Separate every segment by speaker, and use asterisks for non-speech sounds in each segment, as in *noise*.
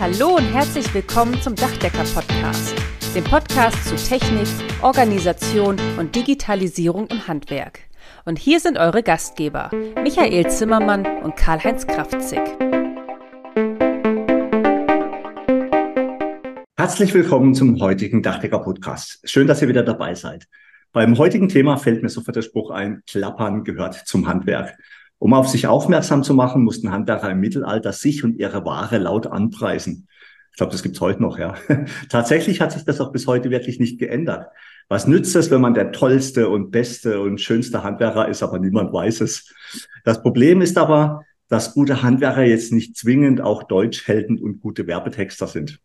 Speaker 1: Hallo und herzlich willkommen zum Dachdecker-Podcast, dem Podcast zu Technik, Organisation und Digitalisierung im Handwerk. Und hier sind eure Gastgeber, Michael Zimmermann und Karl-Heinz Kraftzig.
Speaker 2: Herzlich willkommen zum heutigen Dachdecker-Podcast. Schön, dass ihr wieder dabei seid. Beim heutigen Thema fällt mir sofort der Spruch ein, Klappern gehört zum Handwerk. Um auf sich aufmerksam zu machen, mussten Handwerker im Mittelalter sich und ihre Ware laut anpreisen. Ich glaube, das gibt's heute noch, ja. *laughs* Tatsächlich hat sich das auch bis heute wirklich nicht geändert. Was nützt es, wenn man der tollste und beste und schönste Handwerker ist, aber niemand weiß es? Das Problem ist aber, dass gute Handwerker jetzt nicht zwingend auch Deutschhelden und gute Werbetexter sind.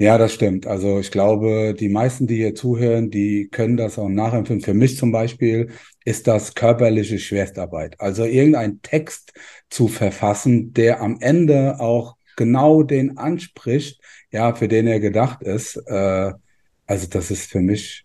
Speaker 3: Ja, das stimmt. Also ich glaube, die meisten, die hier zuhören, die können das auch nachempfinden. Für mich zum Beispiel ist das körperliche Schwerstarbeit. Also irgendein Text zu verfassen, der am Ende auch genau den anspricht, ja, für den er gedacht ist. Äh, also das ist für mich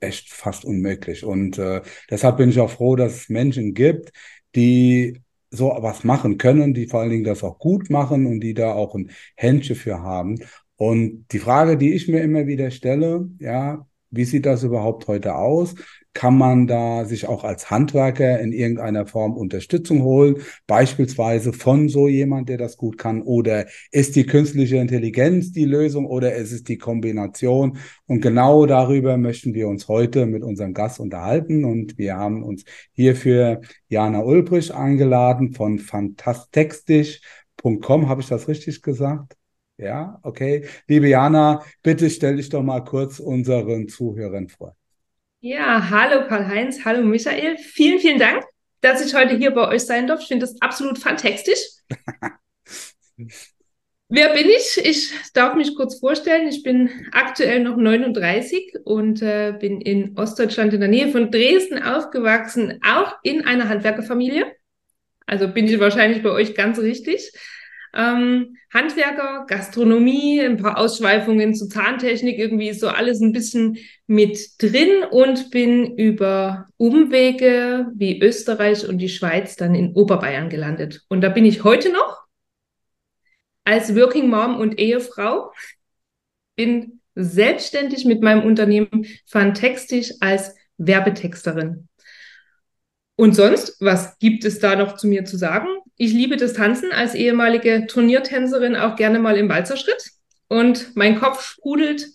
Speaker 3: echt fast unmöglich. Und äh, deshalb bin ich auch froh, dass es Menschen gibt, die so was machen können, die vor allen Dingen das auch gut machen und die da auch ein Händchen für haben. Und die Frage, die ich mir immer wieder stelle, ja, wie sieht das überhaupt heute aus? Kann man da sich auch als Handwerker in irgendeiner Form Unterstützung holen, beispielsweise von so jemand, der das gut kann? Oder ist die künstliche Intelligenz die Lösung oder ist es die Kombination? Und genau darüber möchten wir uns heute mit unserem Gast unterhalten. Und wir haben uns hierfür Jana Ulbrich eingeladen von fantastisch.com. Habe ich das richtig gesagt? Ja, okay. Liebe Jana, bitte stell dich doch mal kurz unseren Zuhörern vor.
Speaker 4: Ja, hallo Karl-Heinz, hallo Michael. Vielen, vielen Dank, dass ich heute hier bei euch sein darf. Ich finde das absolut fantastisch. *laughs* Wer bin ich? Ich darf mich kurz vorstellen. Ich bin aktuell noch 39 und äh, bin in Ostdeutschland in der Nähe von Dresden aufgewachsen, auch in einer Handwerkerfamilie. Also bin ich wahrscheinlich bei euch ganz richtig. Ähm, Handwerker, Gastronomie, ein paar Ausschweifungen zu Zahntechnik, irgendwie ist so alles ein bisschen mit drin und bin über Umwege wie Österreich und die Schweiz dann in Oberbayern gelandet. Und da bin ich heute noch als Working Mom und Ehefrau, bin selbstständig mit meinem Unternehmen Fantextisch als Werbetexterin. Und sonst, was gibt es da noch zu mir zu sagen? Ich liebe das Tanzen als ehemalige Turniertänzerin auch gerne mal im Walzerschritt. Und mein Kopf sprudelt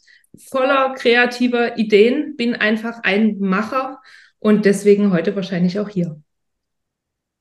Speaker 4: voller kreativer Ideen, bin einfach ein Macher und deswegen heute wahrscheinlich auch hier.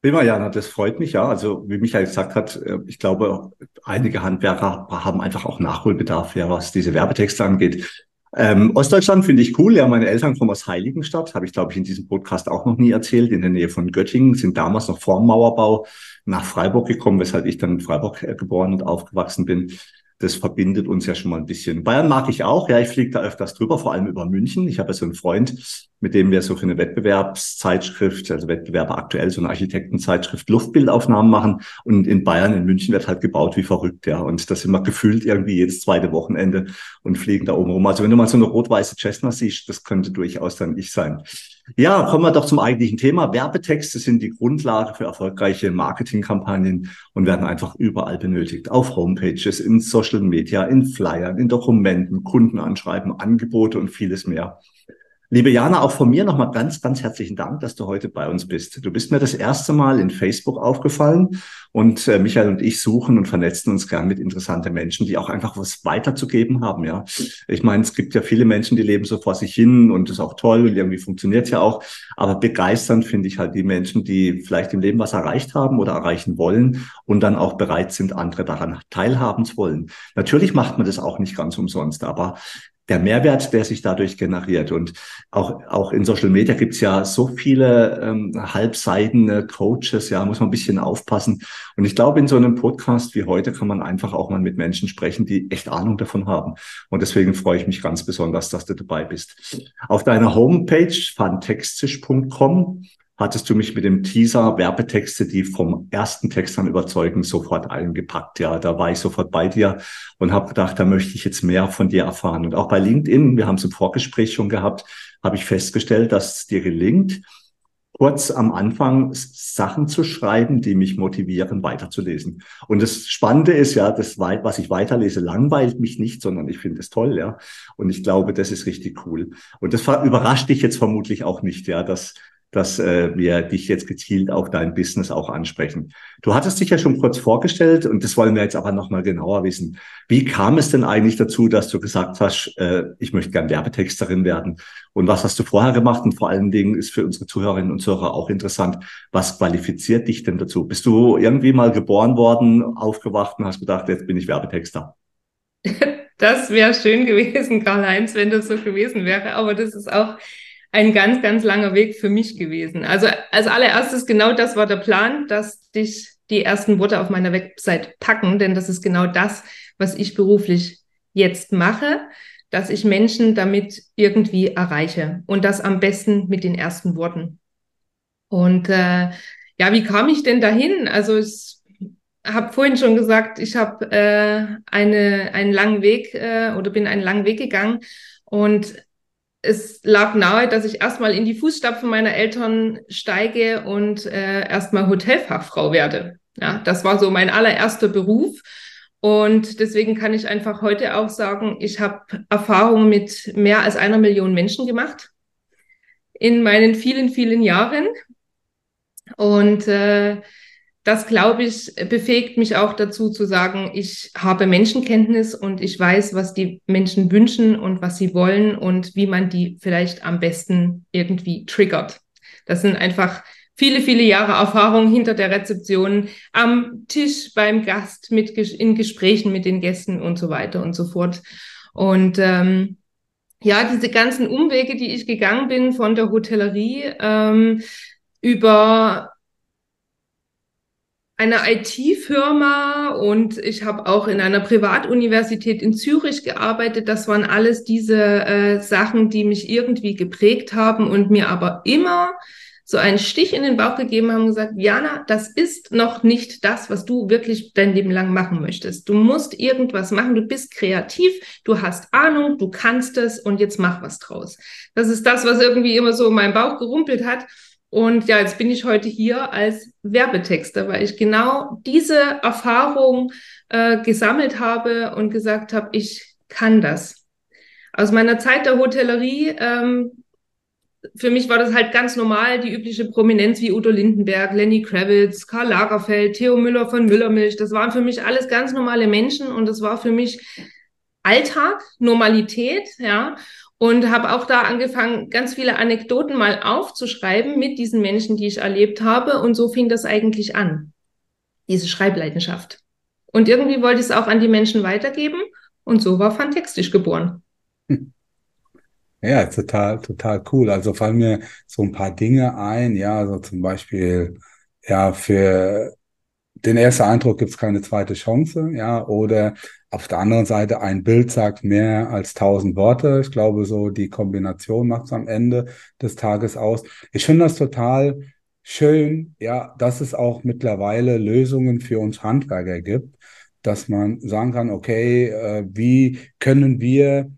Speaker 2: Prima, Jana, das freut mich ja. Also wie Michael gesagt hat, äh, ich glaube, einige Handwerker haben einfach auch Nachholbedarf, ja, was diese Werbetexte angeht. Ähm, Ostdeutschland finde ich cool. Ja, meine Eltern kommen aus Heiligenstadt, habe ich glaube ich in diesem Podcast auch noch nie erzählt, in der Nähe von Göttingen, sind damals noch vor dem Mauerbau nach Freiburg gekommen, weshalb ich dann in Freiburg äh, geboren und aufgewachsen bin das verbindet uns ja schon mal ein bisschen. Bayern mag ich auch, ja, ich fliege da öfters drüber, vor allem über München. Ich habe ja so einen Freund, mit dem wir so für eine Wettbewerbszeitschrift, also Wettbewerbe aktuell, so eine Architektenzeitschrift, Luftbildaufnahmen machen. Und in Bayern, in München wird halt gebaut wie verrückt, ja. Und das sind wir gefühlt irgendwie jedes zweite Wochenende und fliegen da oben rum. Also wenn du mal so eine rot-weiße Cessna siehst, das könnte durchaus dann ich sein. Ja, kommen wir doch zum eigentlichen Thema. Werbetexte sind die Grundlage für erfolgreiche Marketingkampagnen und werden einfach überall benötigt. Auf Homepages, in Social Media, in Flyern, in Dokumenten, Kundenanschreiben, Angebote und vieles mehr. Liebe Jana, auch von mir nochmal ganz, ganz herzlichen Dank, dass du heute bei uns bist. Du bist mir das erste Mal in Facebook aufgefallen und äh, Michael und ich suchen und vernetzen uns gern mit interessanten Menschen, die auch einfach was weiterzugeben haben. Ja, ich meine, es gibt ja viele Menschen, die leben so vor sich hin und das ist auch toll und irgendwie funktioniert ja auch. Aber begeisternd finde ich halt die Menschen, die vielleicht im Leben was erreicht haben oder erreichen wollen und dann auch bereit sind, andere daran teilhaben zu wollen. Natürlich macht man das auch nicht ganz umsonst, aber der Mehrwert, der sich dadurch generiert. Und auch, auch in Social Media gibt's ja so viele ähm, halbseidene Coaches, ja, muss man ein bisschen aufpassen. Und ich glaube, in so einem Podcast wie heute kann man einfach auch mal mit Menschen sprechen, die echt Ahnung davon haben. Und deswegen freue ich mich ganz besonders, dass du dabei bist. Auf deiner Homepage fantextisch.com hattest du mich mit dem Teaser Werbetexte, die vom ersten Text an überzeugen, sofort eingepackt. Ja, da war ich sofort bei dir und habe gedacht, da möchte ich jetzt mehr von dir erfahren. Und auch bei LinkedIn, wir haben es im Vorgespräch schon gehabt, habe ich festgestellt, dass es dir gelingt, kurz am Anfang Sachen zu schreiben, die mich motivieren, weiterzulesen. Und das Spannende ist ja, das, was ich weiterlese, langweilt mich nicht, sondern ich finde es toll, ja. Und ich glaube, das ist richtig cool. Und das überrascht dich jetzt vermutlich auch nicht, ja, dass dass äh, wir dich jetzt gezielt auf dein Business auch ansprechen. Du hattest dich ja schon kurz vorgestellt und das wollen wir jetzt aber nochmal genauer wissen. Wie kam es denn eigentlich dazu, dass du gesagt hast, äh, ich möchte gern Werbetexterin werden? Und was hast du vorher gemacht? Und vor allen Dingen ist für unsere Zuhörerinnen und Zuhörer auch interessant, was qualifiziert dich denn dazu? Bist du irgendwie mal geboren worden, aufgewacht und hast gedacht, jetzt bin ich Werbetexter? *laughs*
Speaker 4: Das wäre schön gewesen, Karl-Heinz, wenn das so gewesen wäre. Aber das ist auch ein ganz, ganz langer Weg für mich gewesen. Also als allererstes genau das war der Plan, dass dich die ersten Worte auf meiner Website packen, denn das ist genau das, was ich beruflich jetzt mache, dass ich Menschen damit irgendwie erreiche und das am besten mit den ersten Worten. Und äh, ja, wie kam ich denn dahin? Also ich habe vorhin schon gesagt, ich habe äh, eine, einen langen Weg äh, oder bin einen langen Weg gegangen und es lag nahe, dass ich erstmal in die Fußstapfen meiner Eltern steige und äh, erstmal Hotelfachfrau werde. Ja, das war so mein allererster Beruf. Und deswegen kann ich einfach heute auch sagen, ich habe Erfahrungen mit mehr als einer Million Menschen gemacht in meinen vielen, vielen Jahren. Und äh, das, glaube ich, befähigt mich auch dazu zu sagen, ich habe Menschenkenntnis und ich weiß, was die Menschen wünschen und was sie wollen und wie man die vielleicht am besten irgendwie triggert. Das sind einfach viele, viele Jahre Erfahrung hinter der Rezeption, am Tisch beim Gast, mit, in Gesprächen mit den Gästen und so weiter und so fort. Und ähm, ja, diese ganzen Umwege, die ich gegangen bin von der Hotellerie ähm, über einer IT-Firma und ich habe auch in einer Privatuniversität in Zürich gearbeitet. Das waren alles diese äh, Sachen, die mich irgendwie geprägt haben und mir aber immer so einen Stich in den Bauch gegeben haben und gesagt, Jana, das ist noch nicht das, was du wirklich dein Leben lang machen möchtest. Du musst irgendwas machen, du bist kreativ, du hast Ahnung, du kannst es und jetzt mach was draus. Das ist das, was irgendwie immer so in meinem Bauch gerumpelt hat. Und ja, jetzt bin ich heute hier als Werbetexter, weil ich genau diese Erfahrung äh, gesammelt habe und gesagt habe, ich kann das. Aus meiner Zeit der Hotellerie, ähm, für mich war das halt ganz normal, die übliche Prominenz wie Udo Lindenberg, Lenny Kravitz, Karl Lagerfeld, Theo Müller von Müllermilch. Das waren für mich alles ganz normale Menschen und das war für mich Alltag, Normalität, ja und habe auch da angefangen, ganz viele Anekdoten mal aufzuschreiben mit diesen Menschen, die ich erlebt habe. Und so fing das eigentlich an, diese Schreibleidenschaft. Und irgendwie wollte ich es auch an die Menschen weitergeben. Und so war Fantextisch geboren.
Speaker 3: Ja, total, total cool. Also fallen mir so ein paar Dinge ein. Ja, also zum Beispiel, ja, für den ersten Eindruck gibt es keine zweite Chance. Ja, oder auf der anderen Seite, ein Bild sagt mehr als tausend Worte. Ich glaube, so die Kombination macht es am Ende des Tages aus. Ich finde das total schön, ja, dass es auch mittlerweile Lösungen für uns Handwerker gibt, dass man sagen kann, okay, äh, wie können wir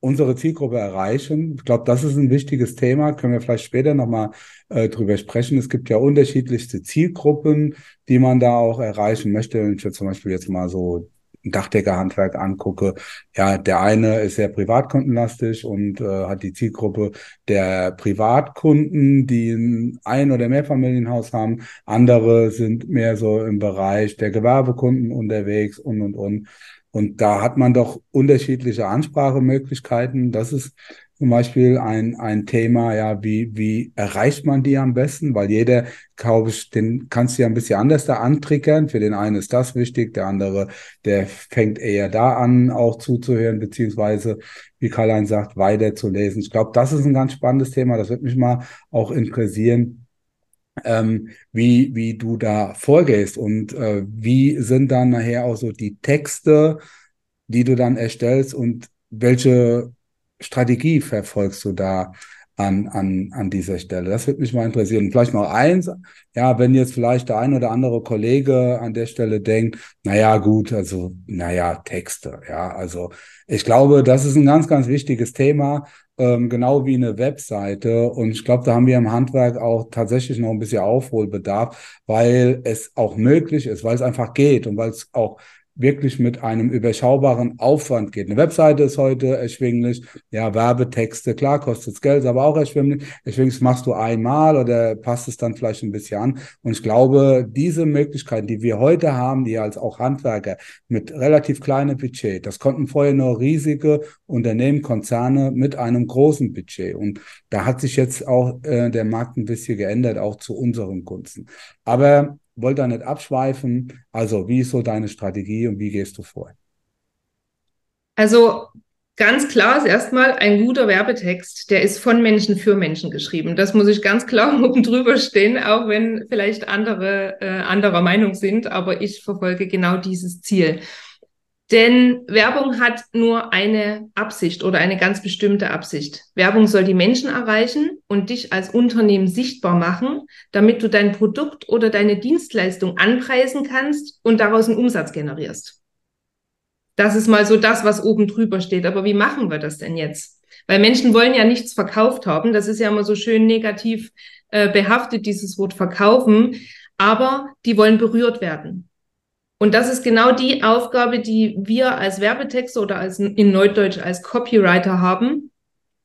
Speaker 3: unsere Zielgruppe erreichen. Ich glaube, das ist ein wichtiges Thema. Können wir vielleicht später nochmal äh, drüber sprechen. Es gibt ja unterschiedlichste Zielgruppen, die man da auch erreichen möchte. Wenn ich jetzt zum Beispiel jetzt mal so Dachdeckerhandwerk angucke, ja, der eine ist sehr privatkundenlastig und äh, hat die Zielgruppe der Privatkunden, die ein Ein- oder Mehrfamilienhaus haben. Andere sind mehr so im Bereich der Gewerbekunden unterwegs und, und, und. Und da hat man doch unterschiedliche Ansprachemöglichkeiten. Das ist zum Beispiel ein, ein Thema, ja, wie, wie erreicht man die am besten? Weil jeder, glaube ich, den kannst du ja ein bisschen anders da antriggern. Für den einen ist das wichtig, der andere, der fängt eher da an, auch zuzuhören, beziehungsweise, wie Karl-Heinz sagt, weiterzulesen. Ich glaube, das ist ein ganz spannendes Thema. Das wird mich mal auch interessieren ähm, wie, wie du da vorgehst und äh, wie sind dann nachher auch so die Texte, die du dann erstellst und welche Strategie verfolgst du da? an, an, an dieser Stelle. Das würde mich mal interessieren. Vielleicht noch eins, ja, wenn jetzt vielleicht der ein oder andere Kollege an der Stelle denkt, naja, gut, also, naja, Texte, ja, also ich glaube, das ist ein ganz, ganz wichtiges Thema, ähm, genau wie eine Webseite. Und ich glaube, da haben wir im Handwerk auch tatsächlich noch ein bisschen Aufholbedarf, weil es auch möglich ist, weil es einfach geht und weil es auch wirklich mit einem überschaubaren Aufwand geht. Eine Webseite ist heute erschwinglich, ja, Werbetexte, klar, kostet Geld, aber auch erschwinglich. Erschwinglich machst du einmal oder passt es dann vielleicht ein bisschen an. Und ich glaube, diese Möglichkeiten, die wir heute haben, die als auch Handwerker mit relativ kleinem Budget, das konnten vorher nur riesige Unternehmen, Konzerne mit einem großen Budget. Und da hat sich jetzt auch äh, der Markt ein bisschen geändert, auch zu unseren Gunsten. Aber wollte da nicht abschweifen. Also, wie ist so deine Strategie und wie gehst du vor?
Speaker 4: Also, ganz klar ist erstmal ein guter Werbetext, der ist von Menschen für Menschen geschrieben. Das muss ich ganz klar *laughs* oben drüber stehen, auch wenn vielleicht andere äh, anderer Meinung sind, aber ich verfolge genau dieses Ziel. Denn Werbung hat nur eine Absicht oder eine ganz bestimmte Absicht. Werbung soll die Menschen erreichen und dich als Unternehmen sichtbar machen, damit du dein Produkt oder deine Dienstleistung anpreisen kannst und daraus einen Umsatz generierst. Das ist mal so das, was oben drüber steht. Aber wie machen wir das denn jetzt? Weil Menschen wollen ja nichts verkauft haben. Das ist ja immer so schön negativ äh, behaftet, dieses Wort verkaufen. Aber die wollen berührt werden. Und das ist genau die Aufgabe, die wir als Werbetexter oder als in Neudeutsch als Copywriter haben,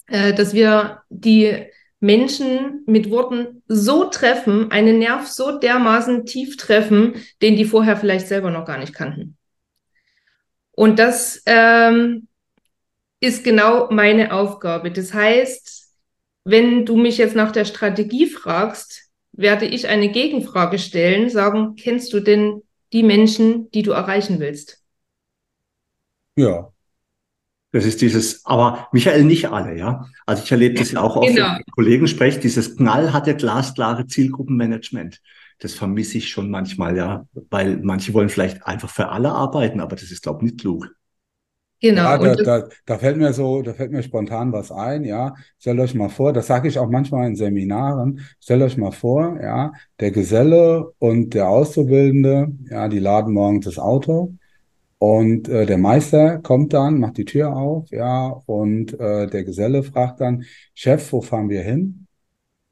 Speaker 4: äh, dass wir die Menschen mit Worten so treffen, einen Nerv so dermaßen tief treffen, den die vorher vielleicht selber noch gar nicht kannten. Und das ähm, ist genau meine Aufgabe. Das heißt, wenn du mich jetzt nach der Strategie fragst, werde ich eine Gegenfrage stellen, sagen, kennst du denn die Menschen, die du erreichen willst.
Speaker 2: Ja. Das ist dieses, aber Michael, nicht alle, ja. Also ich erlebe das ja auch oft, genau. Kollegen sprechen, dieses knallharte, glasklare Zielgruppenmanagement. Das vermisse ich schon manchmal, ja, weil manche wollen vielleicht einfach für alle arbeiten, aber das ist, glaube ich, nicht klug.
Speaker 3: Genau. Ja, da, da, da fällt mir so, da fällt mir spontan was ein, ja. Stellt euch mal vor, das sage ich auch manchmal in Seminaren, stellt euch mal vor, ja, der Geselle und der Auszubildende, ja, die laden morgens das Auto und äh, der Meister kommt dann, macht die Tür auf, ja, und äh, der Geselle fragt dann, Chef, wo fahren wir hin?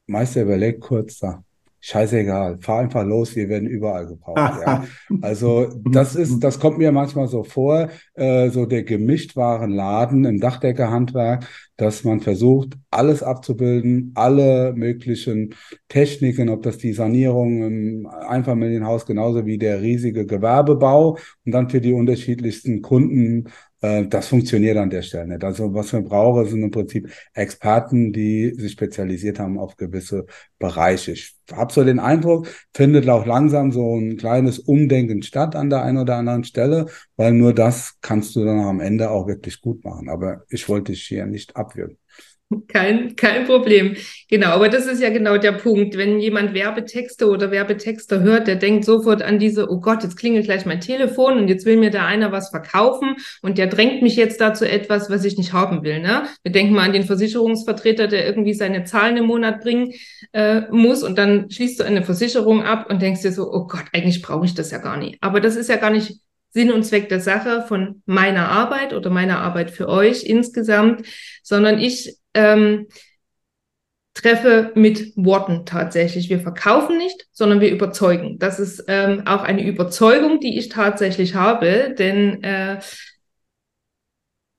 Speaker 3: Meister überlegt kurz, sagt, scheißegal, fahr einfach los, wir werden überall gebraucht. ja. *laughs* Also das ist, das kommt mir manchmal so vor, äh, so der gemischtwaren Laden im Dachdeckerhandwerk, dass man versucht, alles abzubilden, alle möglichen Techniken, ob das die Sanierung im Einfamilienhaus genauso wie der riesige Gewerbebau und dann für die unterschiedlichsten Kunden das funktioniert an der Stelle nicht. Also was wir brauchen, sind im Prinzip Experten, die sich spezialisiert haben auf gewisse Bereiche. Ich habe so den Eindruck, findet auch langsam so ein kleines Umdenken statt an der einen oder anderen Stelle, weil nur das kannst du dann am Ende auch wirklich gut machen. Aber ich wollte dich hier nicht abwürgen.
Speaker 4: Kein, kein Problem. Genau, aber das ist ja genau der Punkt. Wenn jemand Werbetexte oder Werbetexter hört, der denkt sofort an diese, oh Gott, jetzt klingelt gleich mein Telefon und jetzt will mir da einer was verkaufen und der drängt mich jetzt dazu etwas, was ich nicht haben will. Ne? Wir denken mal an den Versicherungsvertreter, der irgendwie seine Zahlen im Monat bringen äh, muss und dann schließt du eine Versicherung ab und denkst dir so, oh Gott, eigentlich brauche ich das ja gar nicht. Aber das ist ja gar nicht Sinn und Zweck der Sache von meiner Arbeit oder meiner Arbeit für euch insgesamt, sondern ich ähm, treffe mit Worten tatsächlich. Wir verkaufen nicht, sondern wir überzeugen. Das ist ähm, auch eine Überzeugung, die ich tatsächlich habe, denn äh,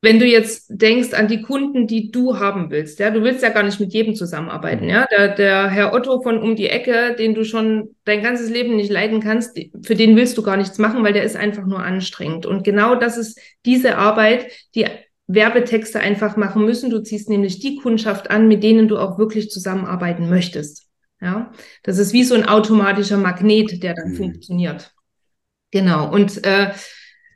Speaker 4: wenn du jetzt denkst an die Kunden, die du haben willst, ja, du willst ja gar nicht mit jedem zusammenarbeiten, mhm. ja. Der, der Herr Otto von um die Ecke, den du schon dein ganzes Leben nicht leiden kannst, für den willst du gar nichts machen, weil der ist einfach nur anstrengend. Und genau das ist diese Arbeit, die Werbetexte einfach machen müssen. Du ziehst nämlich die Kundschaft an, mit denen du auch wirklich zusammenarbeiten möchtest. Ja, das ist wie so ein automatischer Magnet, der dann mhm. funktioniert. Genau. Und äh,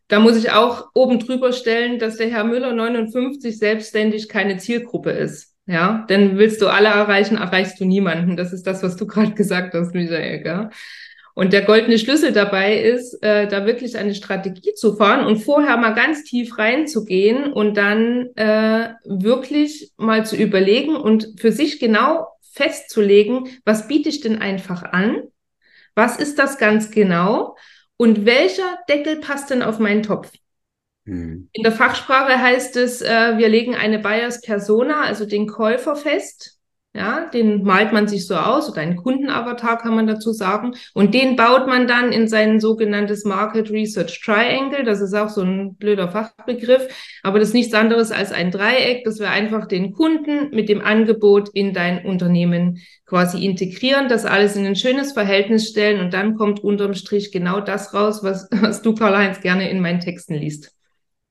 Speaker 4: da muss ich auch oben drüber stellen, dass der Herr Müller 59 selbstständig keine Zielgruppe ist. Ja, denn willst du alle erreichen, erreichst du niemanden. Das ist das, was du *laughs* gerade gesagt hast, Michael. Gell? Und der goldene Schlüssel dabei ist, äh, da wirklich eine Strategie zu fahren und vorher mal ganz tief reinzugehen und dann äh, wirklich mal zu überlegen und für sich genau festzulegen, was biete ich denn einfach an? Was ist das ganz genau? Und welcher Deckel passt denn auf meinen Topf? Mhm. In der Fachsprache heißt es, äh, wir legen eine Buyers Persona, also den Käufer fest. Ja, den malt man sich so aus oder einen Kundenavatar kann man dazu sagen. Und den baut man dann in sein sogenanntes Market Research Triangle. Das ist auch so ein blöder Fachbegriff. Aber das ist nichts anderes als ein Dreieck, dass wir einfach den Kunden mit dem Angebot in dein Unternehmen quasi integrieren, das alles in ein schönes Verhältnis stellen. Und dann kommt unterm Strich genau das raus, was, was du, Karl-Heinz, gerne in meinen Texten liest.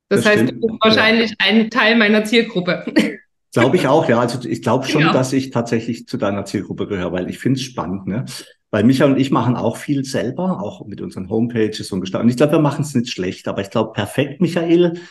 Speaker 4: Das, das heißt, stimmt. du bist wahrscheinlich ein Teil meiner Zielgruppe. *laughs*
Speaker 2: Glaube ich auch, ja. Also ich glaube schon, ja. dass ich tatsächlich zu deiner Zielgruppe gehöre, weil ich finde es spannend, ne? Weil Michael und ich machen auch viel selber, auch mit unseren Homepages und Gestalten. Und ich glaube, wir machen es nicht schlecht, aber ich glaube, perfekt, Michael,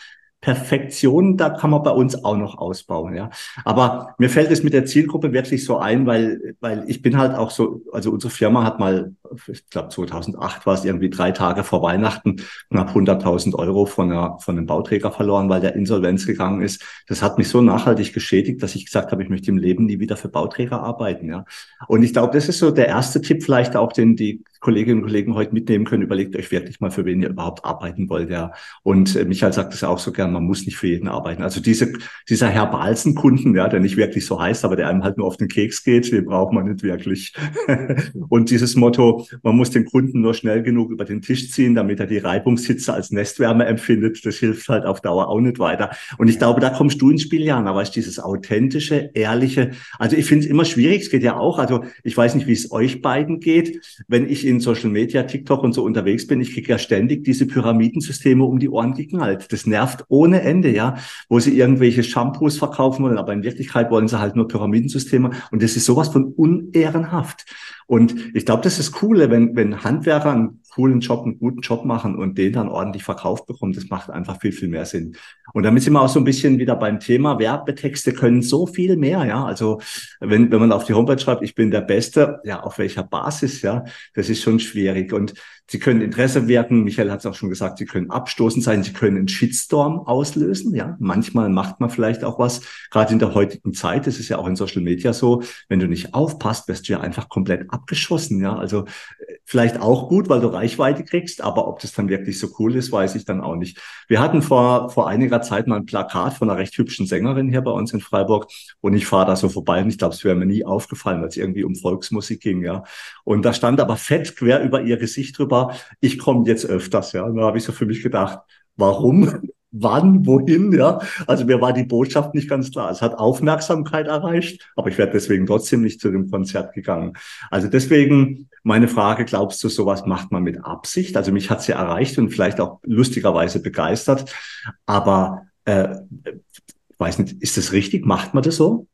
Speaker 2: Perfektion, da kann man bei uns auch noch ausbauen, ja. Aber mir fällt es mit der Zielgruppe wirklich so ein, weil, weil ich bin halt auch so, also unsere Firma hat mal, ich glaube 2008 war es irgendwie drei Tage vor Weihnachten, knapp 100.000 Euro von, einer, von einem Bauträger verloren, weil der Insolvenz gegangen ist. Das hat mich so nachhaltig geschädigt, dass ich gesagt habe, ich möchte im Leben nie wieder für Bauträger arbeiten, ja. Und ich glaube, das ist so der erste Tipp vielleicht auch, den die Kolleginnen und Kollegen heute mitnehmen können. Überlegt euch wirklich mal, für wen ihr überhaupt arbeiten wollt, ja. Und äh, Michael sagt es auch so gern, man muss nicht für jeden arbeiten. Also diese, dieser Herr Balzen-Kunden, ja, der nicht wirklich so heißt, aber der einem halt nur auf den Keks geht, den braucht man nicht wirklich. *laughs* und dieses Motto, man muss den Kunden nur schnell genug über den Tisch ziehen, damit er die Reibungshitze als Nestwärme empfindet, das hilft halt auf Dauer auch nicht weiter. Und ich glaube, da kommst du ins Spiel, Jana, weißt dieses authentische, ehrliche, also ich finde es immer schwierig, es geht ja auch, also ich weiß nicht, wie es euch beiden geht, wenn ich in Social Media, TikTok und so unterwegs bin, ich kriege ja ständig diese Pyramidensysteme um die Ohren geknallt. Das nervt ohne Ende, ja, wo sie irgendwelche Shampoos verkaufen wollen, aber in Wirklichkeit wollen sie halt nur Pyramidensysteme und das ist sowas von unehrenhaft. Und ich glaube, das ist cool, wenn, wenn Handwerker einen coolen Job, einen guten Job machen und den dann ordentlich verkauft bekommen. Das macht einfach viel, viel mehr Sinn. Und damit sind wir auch so ein bisschen wieder beim Thema. Werbetexte können so viel mehr, ja. Also wenn, wenn man auf die Homepage schreibt, ich bin der Beste, ja, auf welcher Basis, ja, das ist schon schwierig. Und sie können Interesse wecken. Michael hat es auch schon gesagt, sie können abstoßend sein, sie können einen Shitstorm auslösen, ja. Manchmal macht man vielleicht auch was, gerade in der heutigen Zeit, das ist ja auch in Social Media so, wenn du nicht aufpasst, wirst du ja einfach komplett abgeschossen. Ja, also äh, vielleicht auch gut, weil du Reichweite kriegst, aber ob das dann wirklich so cool ist, weiß ich dann auch nicht. Wir hatten vor, vor einiger Zeit mal ein Plakat von einer recht hübschen Sängerin hier bei uns in Freiburg und ich fahre da so vorbei und ich glaube, es wäre mir nie aufgefallen, weil es irgendwie um Volksmusik ging, ja. Und da stand aber fett quer über ihr Gesicht drüber, ich komme jetzt öfters, ja. Und da habe ich so für mich gedacht, warum? *laughs* wann, wohin, ja. Also mir war die Botschaft nicht ganz klar. Es hat Aufmerksamkeit erreicht, aber ich werde deswegen trotzdem nicht zu dem Konzert gegangen. Also deswegen meine Frage, glaubst du, sowas macht man mit Absicht? Also mich hat sie erreicht und vielleicht auch lustigerweise begeistert, aber äh, weiß nicht, ist das richtig? Macht man das so?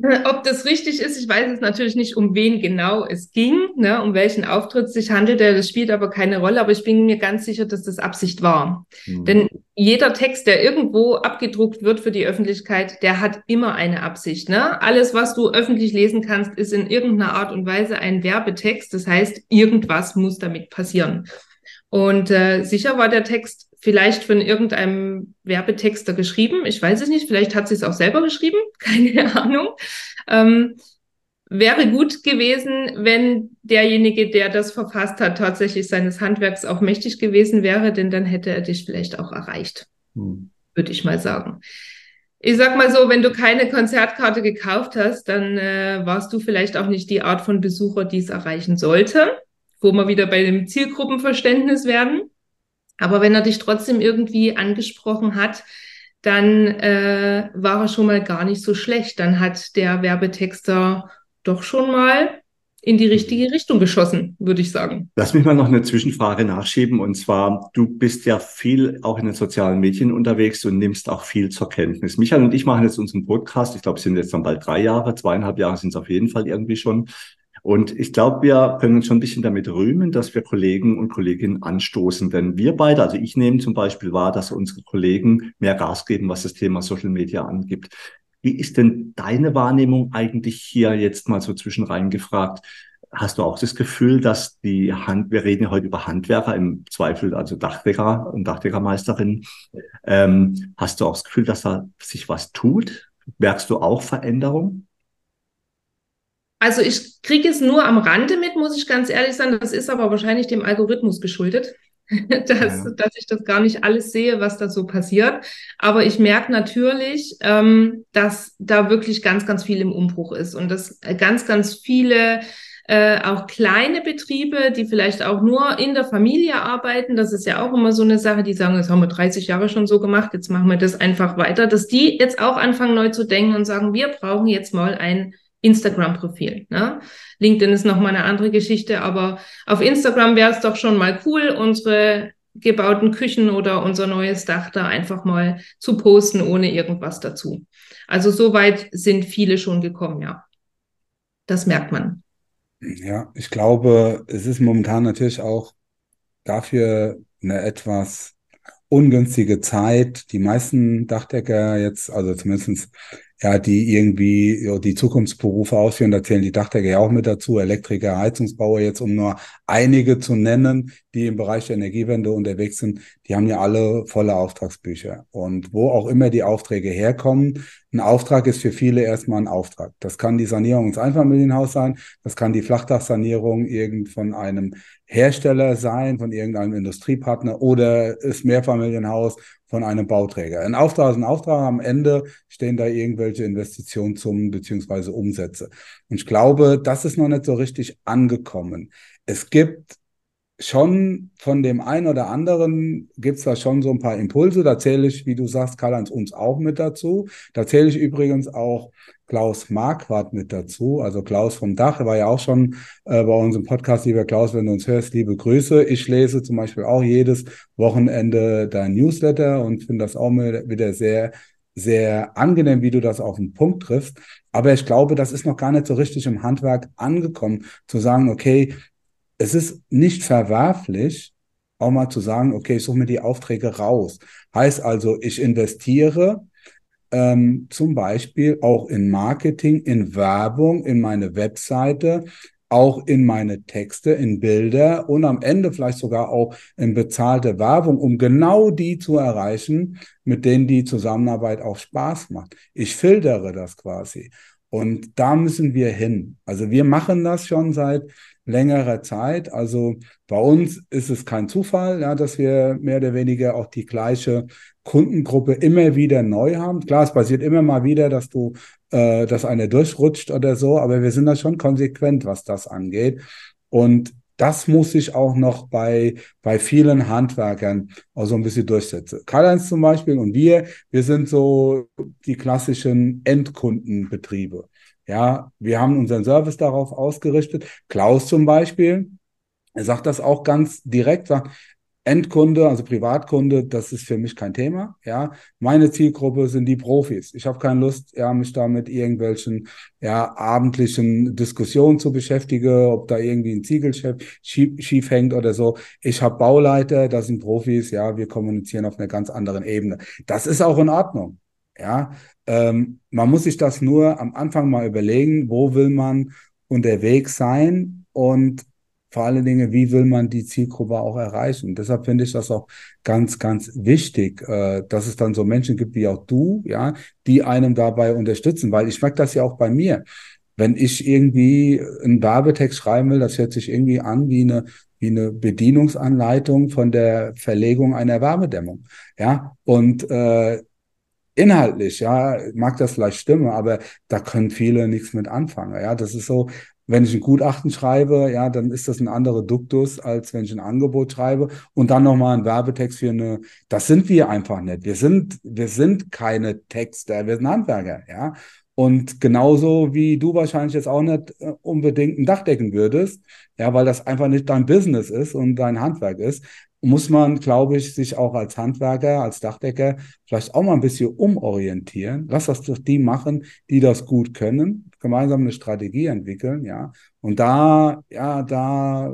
Speaker 4: Ob das richtig ist, ich weiß es natürlich nicht, um wen genau es ging, ne, um welchen Auftritt es sich handelte. Das spielt aber keine Rolle, aber ich bin mir ganz sicher, dass das Absicht war. Mhm. Denn jeder Text, der irgendwo abgedruckt wird für die Öffentlichkeit, der hat immer eine Absicht. Ne? Alles, was du öffentlich lesen kannst, ist in irgendeiner Art und Weise ein Werbetext. Das heißt, irgendwas muss damit passieren. Und äh, sicher war der Text vielleicht von irgendeinem Werbetexter geschrieben. Ich weiß es nicht. Vielleicht hat sie es auch selber geschrieben. *laughs* Keine Ahnung. Ähm, wäre gut gewesen, wenn derjenige, der das verfasst hat, tatsächlich seines Handwerks auch mächtig gewesen wäre, denn dann hätte er dich vielleicht auch erreicht. Hm. Würde ich mal sagen. Ich sag mal so, wenn du keine Konzertkarte gekauft hast, dann äh, warst du vielleicht auch nicht die Art von Besucher, die es erreichen sollte, wo wir wieder bei dem Zielgruppenverständnis werden. Aber wenn er dich trotzdem irgendwie angesprochen hat, dann äh, war er schon mal gar nicht so schlecht. Dann hat der Werbetexter doch schon mal in die richtige Richtung geschossen, würde ich sagen.
Speaker 2: Lass mich mal noch eine Zwischenfrage nachschieben. Und zwar, du bist ja viel auch in den sozialen Medien unterwegs und nimmst auch viel zur Kenntnis. Michael und ich machen jetzt unseren Podcast. Ich glaube, es sind jetzt dann bald drei Jahre, zweieinhalb Jahre sind es auf jeden Fall irgendwie schon. Und ich glaube, wir können uns schon ein bisschen damit rühmen, dass wir Kollegen und Kolleginnen anstoßen. Denn wir beide, also ich nehme zum Beispiel wahr, dass unsere Kollegen mehr Gas geben, was das Thema Social Media angibt. Wie ist denn deine Wahrnehmung eigentlich hier jetzt mal so zwischenrein gefragt? Hast du auch das Gefühl, dass die Hand, wir reden ja heute über Handwerker, im Zweifel also Dachdecker und Dachdeckermeisterinnen, ähm, hast du auch das Gefühl, dass da sich was tut? Merkst du auch Veränderung?
Speaker 4: Also ich kriege es nur am Rande mit, muss ich ganz ehrlich sagen. Das ist aber wahrscheinlich dem Algorithmus geschuldet, *laughs* dass, ja. dass ich das gar nicht alles sehe, was da so passiert. Aber ich merke natürlich, ähm, dass da wirklich ganz, ganz viel im Umbruch ist und dass ganz, ganz viele äh, auch kleine Betriebe, die vielleicht auch nur in der Familie arbeiten, das ist ja auch immer so eine Sache, die sagen, das haben wir 30 Jahre schon so gemacht, jetzt machen wir das einfach weiter, dass die jetzt auch anfangen neu zu denken und sagen, wir brauchen jetzt mal ein Instagram-Profil. Ne? LinkedIn ist nochmal eine andere Geschichte, aber auf Instagram wäre es doch schon mal cool, unsere gebauten Küchen oder unser neues Dach da einfach mal zu posten, ohne irgendwas dazu. Also so weit sind viele schon gekommen, ja. Das merkt man.
Speaker 3: Ja, ich glaube, es ist momentan natürlich auch dafür eine etwas ungünstige Zeit. Die meisten Dachdecker jetzt, also zumindestens ja, die irgendwie ja, die Zukunftsberufe ausführen. Da zählen die Dachdecker ja auch mit dazu, Elektriker, Heizungsbauer jetzt, um nur einige zu nennen, die im Bereich der Energiewende unterwegs sind. Die haben ja alle volle Auftragsbücher. Und wo auch immer die Aufträge herkommen, ein Auftrag ist für viele erstmal ein Auftrag. Das kann die Sanierung ins Einfamilienhaus sein, das kann die Flachdachsanierung irgend von einem Hersteller sein, von irgendeinem Industriepartner oder das Mehrfamilienhaus von einem Bauträger. Ein Auftrag ist ein Auftrag, am Ende stehen da irgendwelche Investitionssummen beziehungsweise Umsätze. Und ich glaube, das ist noch nicht so richtig angekommen. Es gibt schon von dem einen oder anderen gibt's da schon so ein paar Impulse. Da zähle ich, wie du sagst, Karl-Heinz uns auch mit dazu. Da zähle ich übrigens auch Klaus Marquardt mit dazu. Also Klaus vom Dach, er war ja auch schon äh, bei unserem Podcast. Lieber Klaus, wenn du uns hörst, liebe Grüße. Ich lese zum Beispiel auch jedes Wochenende dein Newsletter und finde das auch wieder sehr sehr angenehm, wie du das auf den Punkt triffst. Aber ich glaube, das ist noch gar nicht so richtig im Handwerk angekommen, zu sagen, okay, es ist nicht verwerflich, auch mal zu sagen, okay, ich suche mir die Aufträge raus. Heißt also, ich investiere ähm, zum Beispiel auch in Marketing, in Werbung, in meine Webseite, auch in meine Texte, in Bilder und am Ende vielleicht sogar auch in bezahlte Werbung, um genau die zu erreichen, mit denen die Zusammenarbeit auch Spaß macht. Ich filtere das quasi. Und da müssen wir hin. Also wir machen das schon seit längerer Zeit. Also bei uns ist es kein Zufall, ja, dass wir mehr oder weniger auch die gleiche Kundengruppe immer wieder neu haben. Klar, es passiert immer mal wieder, dass du, äh, dass eine durchrutscht oder so, aber wir sind da schon konsequent, was das angeht. Und das muss sich auch noch bei, bei vielen Handwerkern auch so ein bisschen durchsetzen. Karl-Heinz zum Beispiel und wir, wir sind so die klassischen Endkundenbetriebe. Ja, wir haben unseren Service darauf ausgerichtet. Klaus zum Beispiel, er sagt das auch ganz direkt, sagt, Endkunde, also Privatkunde, das ist für mich kein Thema. Ja, meine Zielgruppe sind die Profis. Ich habe keine Lust, ja, mich da mit irgendwelchen ja, abendlichen Diskussionen zu beschäftigen, ob da irgendwie ein Ziegelchef schief, schief hängt oder so. Ich habe Bauleiter, das sind Profis. Ja, wir kommunizieren auf einer ganz anderen Ebene. Das ist auch in Ordnung. Ja, ähm, man muss sich das nur am Anfang mal überlegen, wo will man unterwegs sein und vor allen Dingen, wie will man die Zielgruppe auch erreichen? deshalb finde ich das auch ganz, ganz wichtig, äh, dass es dann so Menschen gibt wie auch du, ja, die einem dabei unterstützen, weil ich merke das ja auch bei mir. Wenn ich irgendwie einen Werbetext schreiben will, das hört sich irgendwie an wie eine wie eine Bedienungsanleitung von der Verlegung einer Wärmedämmung. Ja, und äh, inhaltlich, ja, mag das vielleicht stimmen, aber da können viele nichts mit anfangen. Ja, das ist so, wenn ich ein Gutachten schreibe, ja, dann ist das ein anderer Duktus, als wenn ich ein Angebot schreibe und dann nochmal ein Werbetext für eine, das sind wir einfach nicht. Wir sind, wir sind keine Texter, wir sind Handwerker, ja. Und genauso wie du wahrscheinlich jetzt auch nicht äh, unbedingt ein Dach decken würdest, ja, weil das einfach nicht dein Business ist und dein Handwerk ist, muss man, glaube ich, sich auch als Handwerker, als Dachdecker vielleicht auch mal ein bisschen umorientieren. Lass das doch die machen, die das gut können, gemeinsam eine Strategie entwickeln, ja. Und da, ja, da,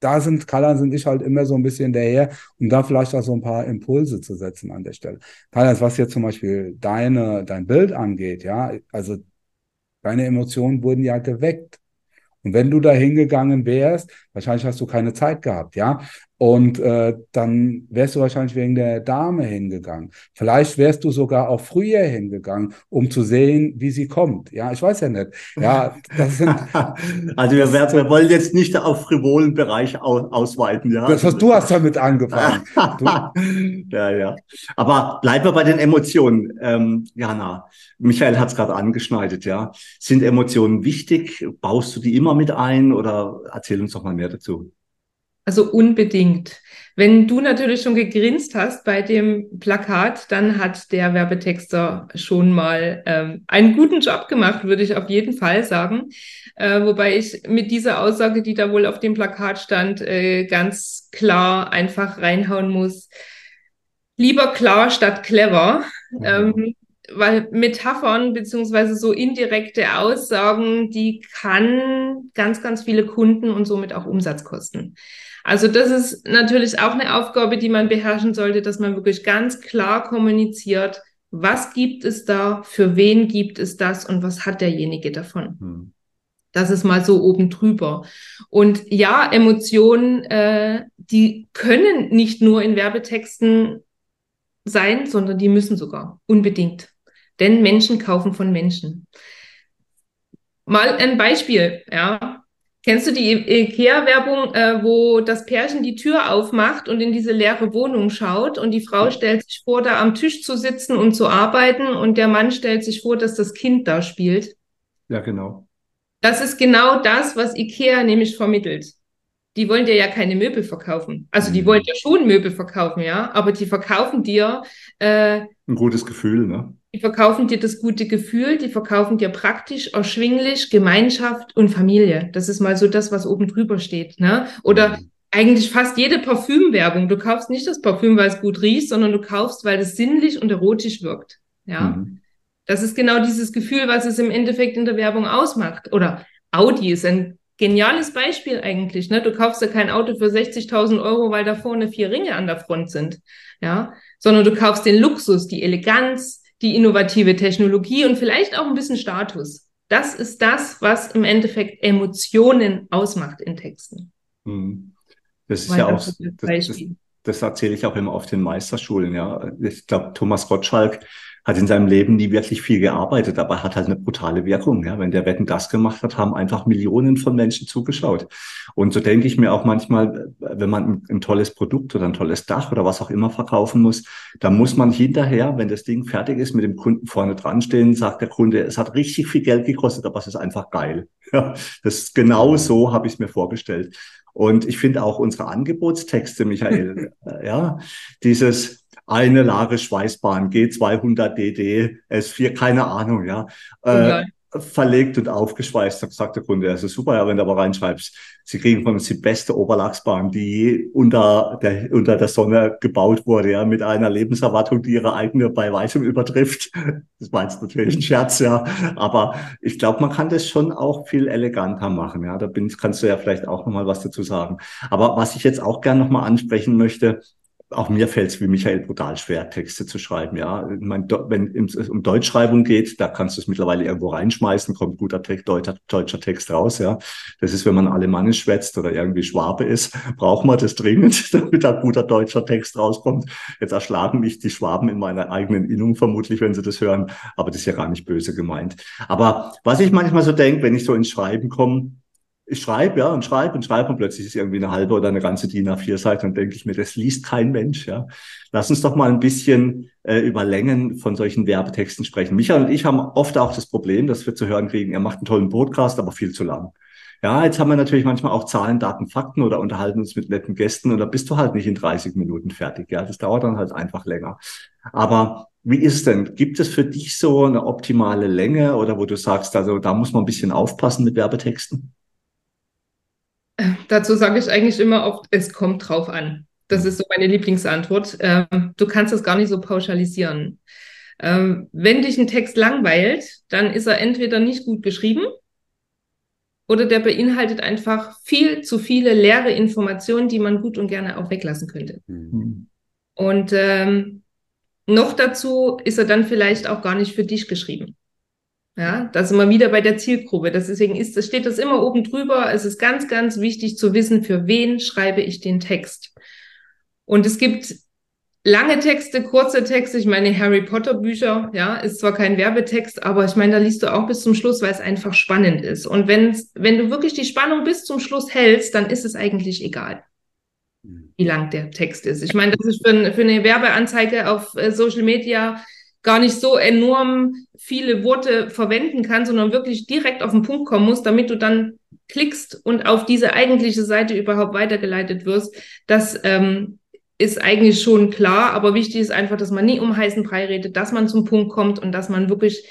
Speaker 3: da sind Karl sind ich halt immer so ein bisschen daher, um da vielleicht auch so ein paar Impulse zu setzen an der Stelle. karl was jetzt zum Beispiel deine, dein Bild angeht, ja, also deine Emotionen wurden ja geweckt. Und wenn du da hingegangen wärst, wahrscheinlich hast du keine Zeit gehabt, ja. Und äh, dann wärst du wahrscheinlich wegen der Dame hingegangen. Vielleicht wärst du sogar auch früher hingegangen, um zu sehen, wie sie kommt. Ja, ich weiß ja nicht. Ja,
Speaker 2: das sind. *laughs* also wir, werden, wir wollen jetzt nicht auf frivolen Bereich aus, ausweiten. Ja,
Speaker 3: das hast, du hast damit angefangen. *laughs*
Speaker 2: ja, ja. Aber bleiben wir bei den Emotionen, ähm, Jana. Michael hat es gerade angeschneidet. Ja, sind Emotionen wichtig? Baust du die immer mit ein oder erzähl uns doch mal mehr dazu?
Speaker 4: Also unbedingt. Wenn du natürlich schon gegrinst hast bei dem Plakat, dann hat der Werbetexter schon mal ähm, einen guten Job gemacht, würde ich auf jeden Fall sagen. Äh, wobei ich mit dieser Aussage, die da wohl auf dem Plakat stand, äh, ganz klar einfach reinhauen muss. Lieber klar statt clever. Mhm. Ähm, weil Metaphern beziehungsweise so indirekte Aussagen, die kann ganz, ganz viele Kunden und somit auch Umsatz kosten. Also das ist natürlich auch eine Aufgabe, die man beherrschen sollte, dass man wirklich ganz klar kommuniziert, was gibt es da, für wen gibt es das und was hat derjenige davon. Hm. Das ist mal so oben drüber. Und ja, Emotionen, äh, die können nicht nur in Werbetexten sein, sondern die müssen sogar unbedingt. Denn Menschen kaufen von Menschen. Mal ein Beispiel, ja. Kennst du die IKEA-Werbung, äh, wo das Pärchen die Tür aufmacht und in diese leere Wohnung schaut und die Frau stellt sich vor, da am Tisch zu sitzen und zu arbeiten und der Mann stellt sich vor, dass das Kind da spielt?
Speaker 2: Ja, genau.
Speaker 4: Das ist genau das, was IKEA nämlich vermittelt. Die wollen dir ja keine Möbel verkaufen. Also die mhm. wollen dir schon Möbel verkaufen, ja, aber die verkaufen dir
Speaker 2: äh, ein gutes Gefühl, ne?
Speaker 4: Die verkaufen dir das gute Gefühl, die verkaufen dir praktisch, erschwinglich, Gemeinschaft und Familie. Das ist mal so das, was oben drüber steht. Ne? Oder mhm. eigentlich fast jede Parfümwerbung. Du kaufst nicht das Parfüm, weil es gut riecht, sondern du kaufst, weil es sinnlich und erotisch wirkt. Ja. Mhm. Das ist genau dieses Gefühl, was es im Endeffekt in der Werbung ausmacht. Oder Audi ist ein geniales Beispiel eigentlich. Ne? Du kaufst ja kein Auto für 60.000 Euro, weil da vorne vier Ringe an der Front sind. Ja, sondern du kaufst den Luxus, die Eleganz, die innovative Technologie und vielleicht auch ein bisschen Status. Das ist das, was im Endeffekt Emotionen ausmacht in Texten.
Speaker 2: Hm. Das ist Weil ja auch, das, das, das, erzähle ich auch immer auf den Meisterschulen, ja. Ich glaube, Thomas Gottschalk hat in seinem Leben nie wirklich viel gearbeitet, aber hat halt eine brutale Wirkung. Ja. Wenn der Wetten das gemacht hat, haben einfach Millionen von Menschen zugeschaut. Und so denke ich mir auch manchmal, wenn man ein, tolles Produkt oder ein tolles Dach oder was auch immer verkaufen muss, dann muss man hinterher, wenn das Ding fertig ist, mit dem Kunden vorne dran stehen, sagt der Kunde, es hat richtig viel Geld gekostet, aber es ist einfach geil. *laughs* Ja, das ist genau so habe ich es mir vorgestellt. Und ich finde auch unsere Angebotstexte, Michael, *laughs* ja, dieses, eine Lage Schweißbahn, G200 DD, S4, keine Ahnung, ja. Äh, verlegt und aufgeschweißt, da sagt der Kunde, also super, ja, wenn du aber reinschreibst, Sie kriegen von uns die beste Oberlachsbahn, die unter der, unter der Sonne gebaut wurde, ja, mit einer Lebenserwartung, die ihre eigene bei weitem übertrifft. Das war jetzt natürlich ein Scherz, ja. Aber ich glaube, man kann das schon auch viel eleganter machen, ja. Da bin, kannst du ja vielleicht auch nochmal was dazu sagen. Aber was ich jetzt auch gerne nochmal ansprechen möchte, auch mir fällt es wie Michael brutal schwer, Texte zu schreiben. Ja, ich mein, wenn es um Deutschschreibung geht, da kannst du es mittlerweile irgendwo reinschmeißen, kommt guter Text, deutscher, deutscher Text raus. Ja, das ist, wenn man Alemannisch schwätzt oder irgendwie Schwabe ist, *laughs* braucht man das dringend, *laughs* damit da guter deutscher Text rauskommt. Jetzt erschlagen mich die Schwaben in meiner eigenen Innung vermutlich, wenn sie das hören, aber das ist ja gar nicht böse gemeint. Aber was ich manchmal so denke, wenn ich so ins Schreiben komme, ich schreibe, ja, und schreibe und schreibe und plötzlich ist irgendwie eine halbe oder eine ganze DIN A4-Seite und denke ich mir, das liest kein Mensch, ja. Lass uns doch mal ein bisschen äh, über Längen von solchen Werbetexten sprechen. Michael und ich haben oft auch das Problem, dass wir zu hören kriegen, er macht einen tollen Podcast, aber viel zu lang. Ja, jetzt haben wir natürlich manchmal auch Zahlen, Daten, Fakten oder unterhalten uns mit netten Gästen und da bist du halt nicht in 30 Minuten fertig. Ja, das dauert dann halt einfach länger. Aber wie ist es denn? Gibt es für dich so eine optimale Länge oder wo du sagst, also da muss man ein bisschen aufpassen mit Werbetexten?
Speaker 4: Dazu sage ich eigentlich immer oft, es kommt drauf an. Das mhm. ist so meine Lieblingsantwort. Ähm, du kannst das gar nicht so pauschalisieren. Ähm, wenn dich ein Text langweilt, dann ist er entweder nicht gut geschrieben oder der beinhaltet einfach viel zu viele leere Informationen, die man gut und gerne auch weglassen könnte. Mhm. Und ähm, noch dazu ist er dann vielleicht auch gar nicht für dich geschrieben. Ja, da sind wir wieder bei der Zielgruppe. Deswegen ist, das steht das immer oben drüber. Es ist ganz, ganz wichtig zu wissen, für wen schreibe ich den Text. Und es gibt lange Texte, kurze Texte. Ich meine, Harry Potter Bücher, ja, ist zwar kein Werbetext, aber ich meine, da liest du auch bis zum Schluss, weil es einfach spannend ist. Und wenn, wenn du wirklich die Spannung bis zum Schluss hältst, dann ist es eigentlich egal, mhm. wie lang der Text ist. Ich meine, das ist für, für eine Werbeanzeige auf äh, Social Media gar nicht so enorm viele Worte verwenden kann, sondern wirklich direkt auf den Punkt kommen muss, damit du dann klickst und auf diese eigentliche Seite überhaupt weitergeleitet wirst. Das ähm, ist eigentlich schon klar, aber wichtig ist einfach, dass man nie um heißen Brei redet, dass man zum Punkt kommt und dass man wirklich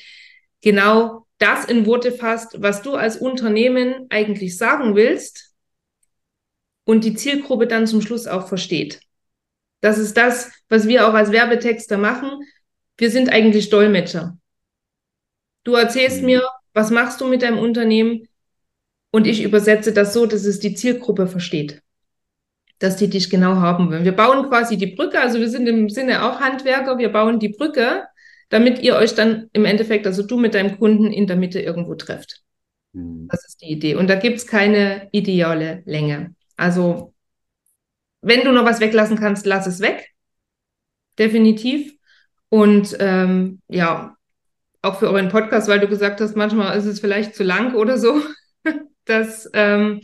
Speaker 4: genau das in Worte fasst, was du als Unternehmen eigentlich sagen willst und die Zielgruppe dann zum Schluss auch versteht. Das ist das, was wir auch als Werbetexter machen wir sind eigentlich Dolmetscher. Du erzählst mhm. mir, was machst du mit deinem Unternehmen und ich übersetze das so, dass es die Zielgruppe versteht, dass die dich genau haben wollen. Wir bauen quasi die Brücke, also wir sind im Sinne auch Handwerker, wir bauen die Brücke, damit ihr euch dann im Endeffekt, also du mit deinem Kunden in der Mitte irgendwo trefft. Mhm. Das ist die Idee. Und da gibt es keine ideale Länge. Also wenn du noch was weglassen kannst, lass es weg. Definitiv. Und ähm, ja, auch für euren Podcast, weil du gesagt hast, manchmal ist es vielleicht zu lang oder so. *laughs* Das ähm,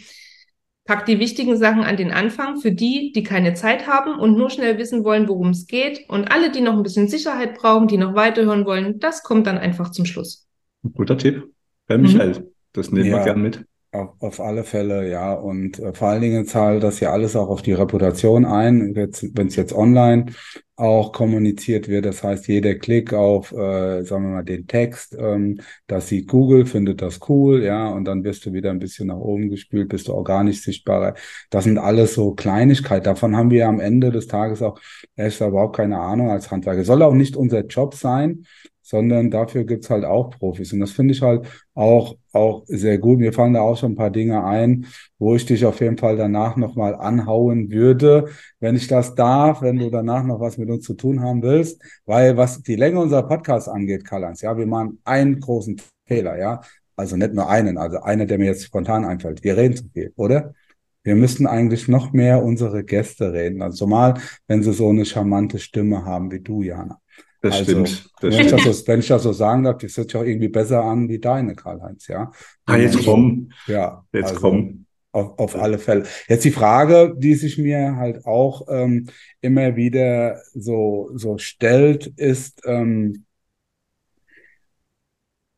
Speaker 4: packt die wichtigen Sachen an den Anfang für die, die keine Zeit haben und nur schnell wissen wollen, worum es geht. Und alle, die noch ein bisschen Sicherheit brauchen, die noch weiterhören wollen, das kommt dann einfach zum Schluss.
Speaker 2: guter Tipp. Herr Michael, mhm. das nehmen ja. wir gern mit.
Speaker 3: Auf, auf alle Fälle, ja. Und äh, vor allen Dingen zahlt das ja alles auch auf die Reputation ein, wenn es jetzt online auch kommuniziert wird. Das heißt, jeder Klick auf, äh, sagen wir mal, den Text, ähm, das sieht Google, findet das cool, ja, und dann wirst du wieder ein bisschen nach oben gespült, bist du organisch sichtbarer. Das sind alles so Kleinigkeiten. Davon haben wir am Ende des Tages auch erst überhaupt keine Ahnung als Handwerker. Soll auch nicht unser Job sein, sondern dafür gibt's halt auch Profis. Und das finde ich halt auch, auch sehr gut. Mir fallen da auch schon ein paar Dinge ein, wo ich dich auf jeden Fall danach nochmal anhauen würde, wenn ich das darf, wenn du danach noch was mit uns zu tun haben willst. Weil was die Länge unserer Podcasts angeht, Karl-Heinz, ja, wir machen einen großen Fehler, ja. Also nicht nur einen, also einer, der mir jetzt spontan einfällt. Wir reden zu viel, oder? Wir müssten eigentlich noch mehr unsere Gäste reden. Also mal, wenn sie so eine charmante Stimme haben wie du, Jana.
Speaker 2: Das also, stimmt. Das
Speaker 3: wenn,
Speaker 2: stimmt.
Speaker 3: Ich das so, wenn ich das so sagen darf, das hört sich auch irgendwie besser an wie deine, Karl-Heinz, ja.
Speaker 2: Ah, jetzt komm.
Speaker 3: Ja.
Speaker 2: Jetzt also, komm.
Speaker 3: Auf, auf alle Fälle. Jetzt die Frage, die sich mir halt auch ähm, immer wieder so, so stellt, ist, ähm,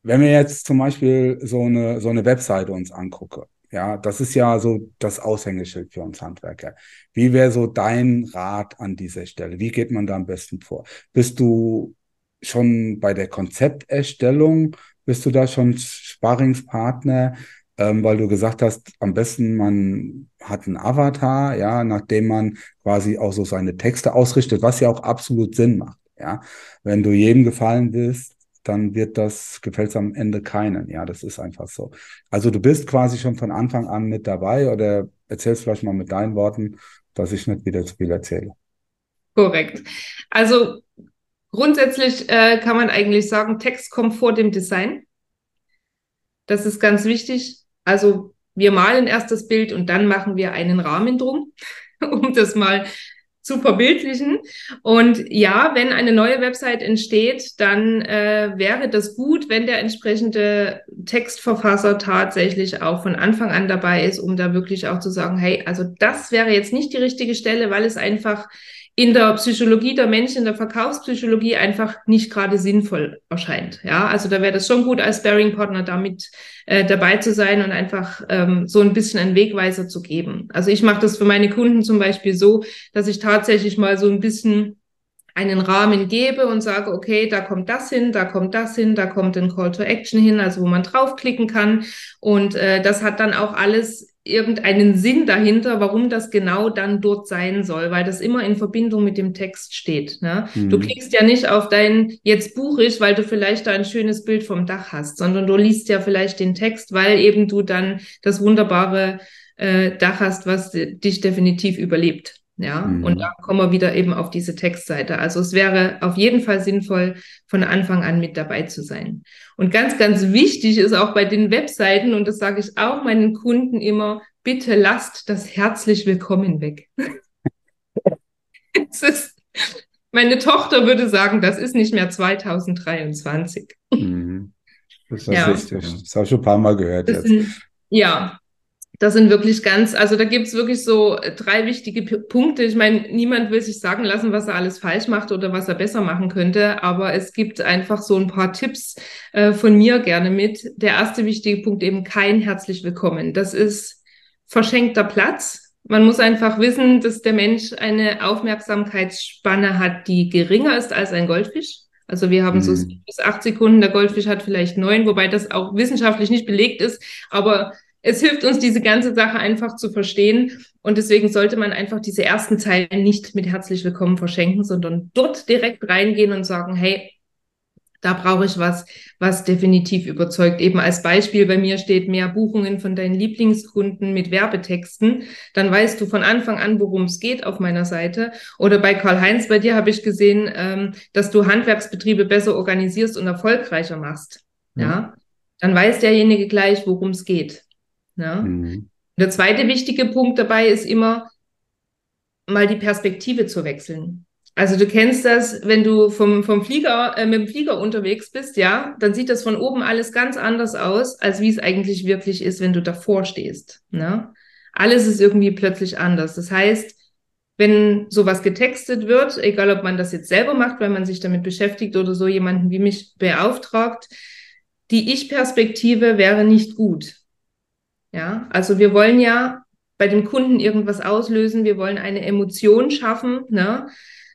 Speaker 3: wenn wir jetzt zum Beispiel so eine, so eine Webseite uns angucken, ja, das ist ja so das Aushängeschild für uns Handwerker. Wie wäre so dein Rat an dieser Stelle? Wie geht man da am besten vor? Bist du schon bei der Konzepterstellung? Bist du da schon Sparringspartner? Ähm, weil du gesagt hast, am besten man hat einen Avatar, ja, nachdem man quasi auch so seine Texte ausrichtet, was ja auch absolut Sinn macht, ja. Wenn du jedem gefallen willst, dann wird das, gefällt es am Ende keinen. Ja, das ist einfach so. Also du bist quasi schon von Anfang an mit dabei oder erzählst vielleicht mal mit deinen Worten, dass ich nicht wieder zu viel erzähle.
Speaker 4: Korrekt. Also grundsätzlich äh, kann man eigentlich sagen, Text kommt vor dem Design. Das ist ganz wichtig. Also wir malen erst das Bild und dann machen wir einen Rahmen drum, *laughs* um das mal zu verbildlichen. Und ja, wenn eine neue Website entsteht, dann äh, wäre das gut, wenn der entsprechende Textverfasser tatsächlich auch von Anfang an dabei ist, um da wirklich auch zu sagen, hey, also das wäre jetzt nicht die richtige Stelle, weil es einfach in der Psychologie der Menschen, in der Verkaufspsychologie einfach nicht gerade sinnvoll erscheint. Ja, also da wäre das schon gut, als Bearing-Partner damit äh, dabei zu sein und einfach ähm, so ein bisschen einen Wegweiser zu geben. Also ich mache das für meine Kunden zum Beispiel so, dass ich tatsächlich mal so ein bisschen einen Rahmen gebe und sage, okay, da kommt das hin, da kommt das hin, da kommt ein Call to Action hin, also wo man draufklicken kann. Und äh, das hat dann auch alles irgendeinen Sinn dahinter, warum das genau dann dort sein soll, weil das immer in Verbindung mit dem Text steht. Ne? Mhm. Du klickst ja nicht auf dein jetzt Buch ich, weil du vielleicht da ein schönes Bild vom Dach hast, sondern du liest ja vielleicht den Text, weil eben du dann das wunderbare äh, Dach hast, was dich definitiv überlebt. Ja, mhm. und da kommen wir wieder eben auf diese Textseite. Also es wäre auf jeden Fall sinnvoll, von Anfang an mit dabei zu sein. Und ganz, ganz wichtig ist auch bei den Webseiten, und das sage ich auch meinen Kunden immer, bitte lasst das herzlich willkommen weg. *laughs* es ist, meine Tochter würde sagen, das ist nicht mehr 2023.
Speaker 3: Mhm. Das ist ja. richtig. Das habe ich schon ein paar Mal gehört.
Speaker 4: Jetzt. Sind, ja, das sind wirklich ganz, also da gibt es wirklich so drei wichtige P Punkte. Ich meine, niemand will sich sagen lassen, was er alles falsch macht oder was er besser machen könnte, aber es gibt einfach so ein paar Tipps äh, von mir gerne mit. Der erste wichtige Punkt eben kein herzlich willkommen. Das ist verschenkter Platz. Man muss einfach wissen, dass der Mensch eine Aufmerksamkeitsspanne hat, die geringer ist als ein Goldfisch. Also wir haben mhm. so bis acht Sekunden, der Goldfisch hat vielleicht neun, wobei das auch wissenschaftlich nicht belegt ist, aber es hilft uns, diese ganze Sache einfach zu verstehen. Und deswegen sollte man einfach diese ersten Zeilen nicht mit herzlich willkommen verschenken, sondern dort direkt reingehen und sagen, hey, da brauche ich was, was definitiv überzeugt. Eben als Beispiel, bei mir steht mehr Buchungen von deinen Lieblingskunden mit Werbetexten. Dann weißt du von Anfang an, worum es geht auf meiner Seite. Oder bei Karl-Heinz, bei dir habe ich gesehen, ähm, dass du Handwerksbetriebe besser organisierst und erfolgreicher machst. Ja. ja. Dann weiß derjenige gleich, worum es geht. Ja? Mhm. Der zweite wichtige Punkt dabei ist immer, mal die Perspektive zu wechseln. Also du kennst das, wenn du vom, vom Flieger, äh, mit dem Flieger unterwegs bist, ja, dann sieht das von oben alles ganz anders aus, als wie es eigentlich wirklich ist, wenn du davor stehst. Ne? Alles ist irgendwie plötzlich anders. Das heißt, wenn sowas getextet wird, egal ob man das jetzt selber macht, weil man sich damit beschäftigt oder so jemanden wie mich beauftragt, die Ich-Perspektive wäre nicht gut. Ja, also wir wollen ja bei dem Kunden irgendwas auslösen, wir wollen eine Emotion schaffen. Ne?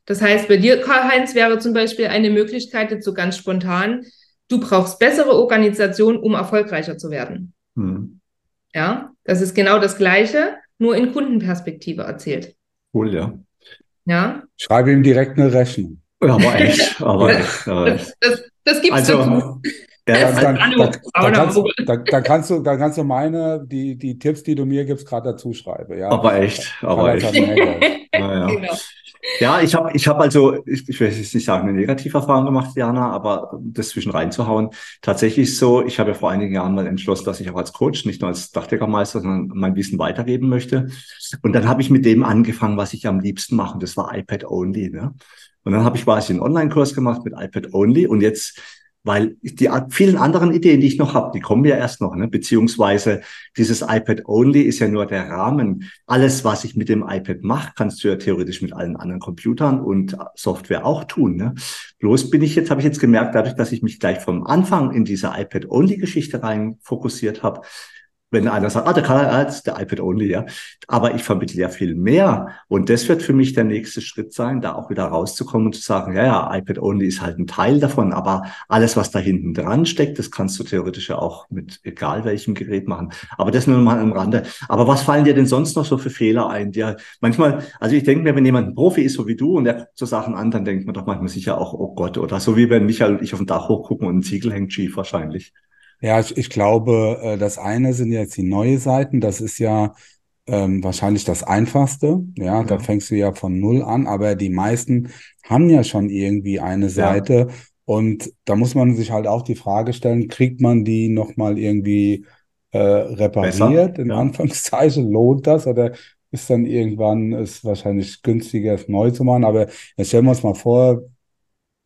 Speaker 4: Das heißt, bei dir, Karl-Heinz, wäre zum Beispiel eine Möglichkeit, jetzt so ganz spontan, du brauchst bessere Organisation, um erfolgreicher zu werden. Hm. Ja, das ist genau das Gleiche, nur in Kundenperspektive erzählt.
Speaker 3: Cool, ja. Ja. Schreibe ihm direkt eine Rechnung.
Speaker 2: Aber echt, *laughs* aber echt. Aber
Speaker 4: echt. Das, das, das gibt's
Speaker 3: also, dazu. Ja, dann, dann, dann, dann, kannst, *laughs* dann, dann, kannst du, dann kannst du meine, die, die Tipps, die du mir gibst, gerade dazu schreiben. Ja?
Speaker 2: Aber echt, aber echt. *laughs* ja. Genau. ja, ich habe ich hab also, ich, ich will jetzt nicht sagen, eine negative Erfahrung gemacht, Jana, aber das zwischen reinzuhauen. Tatsächlich so, ich habe ja vor einigen Jahren mal entschlossen, dass ich auch als Coach, nicht nur als Dachdeckermeister, sondern mein Wissen weitergeben möchte. Und dann habe ich mit dem angefangen, was ich am liebsten mache. Und das war iPad Only. Ne? Und dann habe ich quasi einen Online-Kurs gemacht mit iPad Only. Und jetzt weil die vielen anderen Ideen, die ich noch habe, die kommen ja erst noch, ne? beziehungsweise dieses iPad Only ist ja nur der Rahmen. Alles, was ich mit dem iPad mache, kannst du ja theoretisch mit allen anderen Computern und Software auch tun. Ne? Bloß bin ich jetzt, habe ich jetzt gemerkt, dadurch, dass ich mich gleich vom Anfang in diese iPad Only Geschichte rein fokussiert habe, wenn einer sagt, ah, der kann als der iPad only, ja. Aber ich vermittle ja viel mehr. Und das wird für mich der nächste Schritt sein, da auch wieder rauszukommen und zu sagen, ja, ja, iPad only ist halt ein Teil davon, aber alles, was da hinten dran steckt, das kannst du theoretisch ja auch mit egal welchem Gerät machen. Aber das nur mal am Rande. Aber was fallen dir denn sonst noch so für Fehler ein? Ja, manchmal, also ich denke mir, wenn jemand ein Profi ist, so wie du, und der guckt so Sachen an, dann denkt man doch manchmal sicher auch, oh Gott, oder so wie wenn Michael und ich auf dem Dach hochgucken und ein Ziegel hängt schief wahrscheinlich.
Speaker 3: Ja, ich, ich glaube, äh, das eine sind jetzt die neue Seiten. Das ist ja ähm, wahrscheinlich das Einfachste. Ja, ja, da fängst du ja von Null an, aber die meisten haben ja schon irgendwie eine Seite. Ja. Und da muss man sich halt auch die Frage stellen, kriegt man die nochmal irgendwie äh, repariert, Besser, in ja. Anführungszeichen, lohnt das? Oder ist dann irgendwann ist wahrscheinlich günstiger, es neu zu machen? Aber jetzt stellen wir uns mal vor,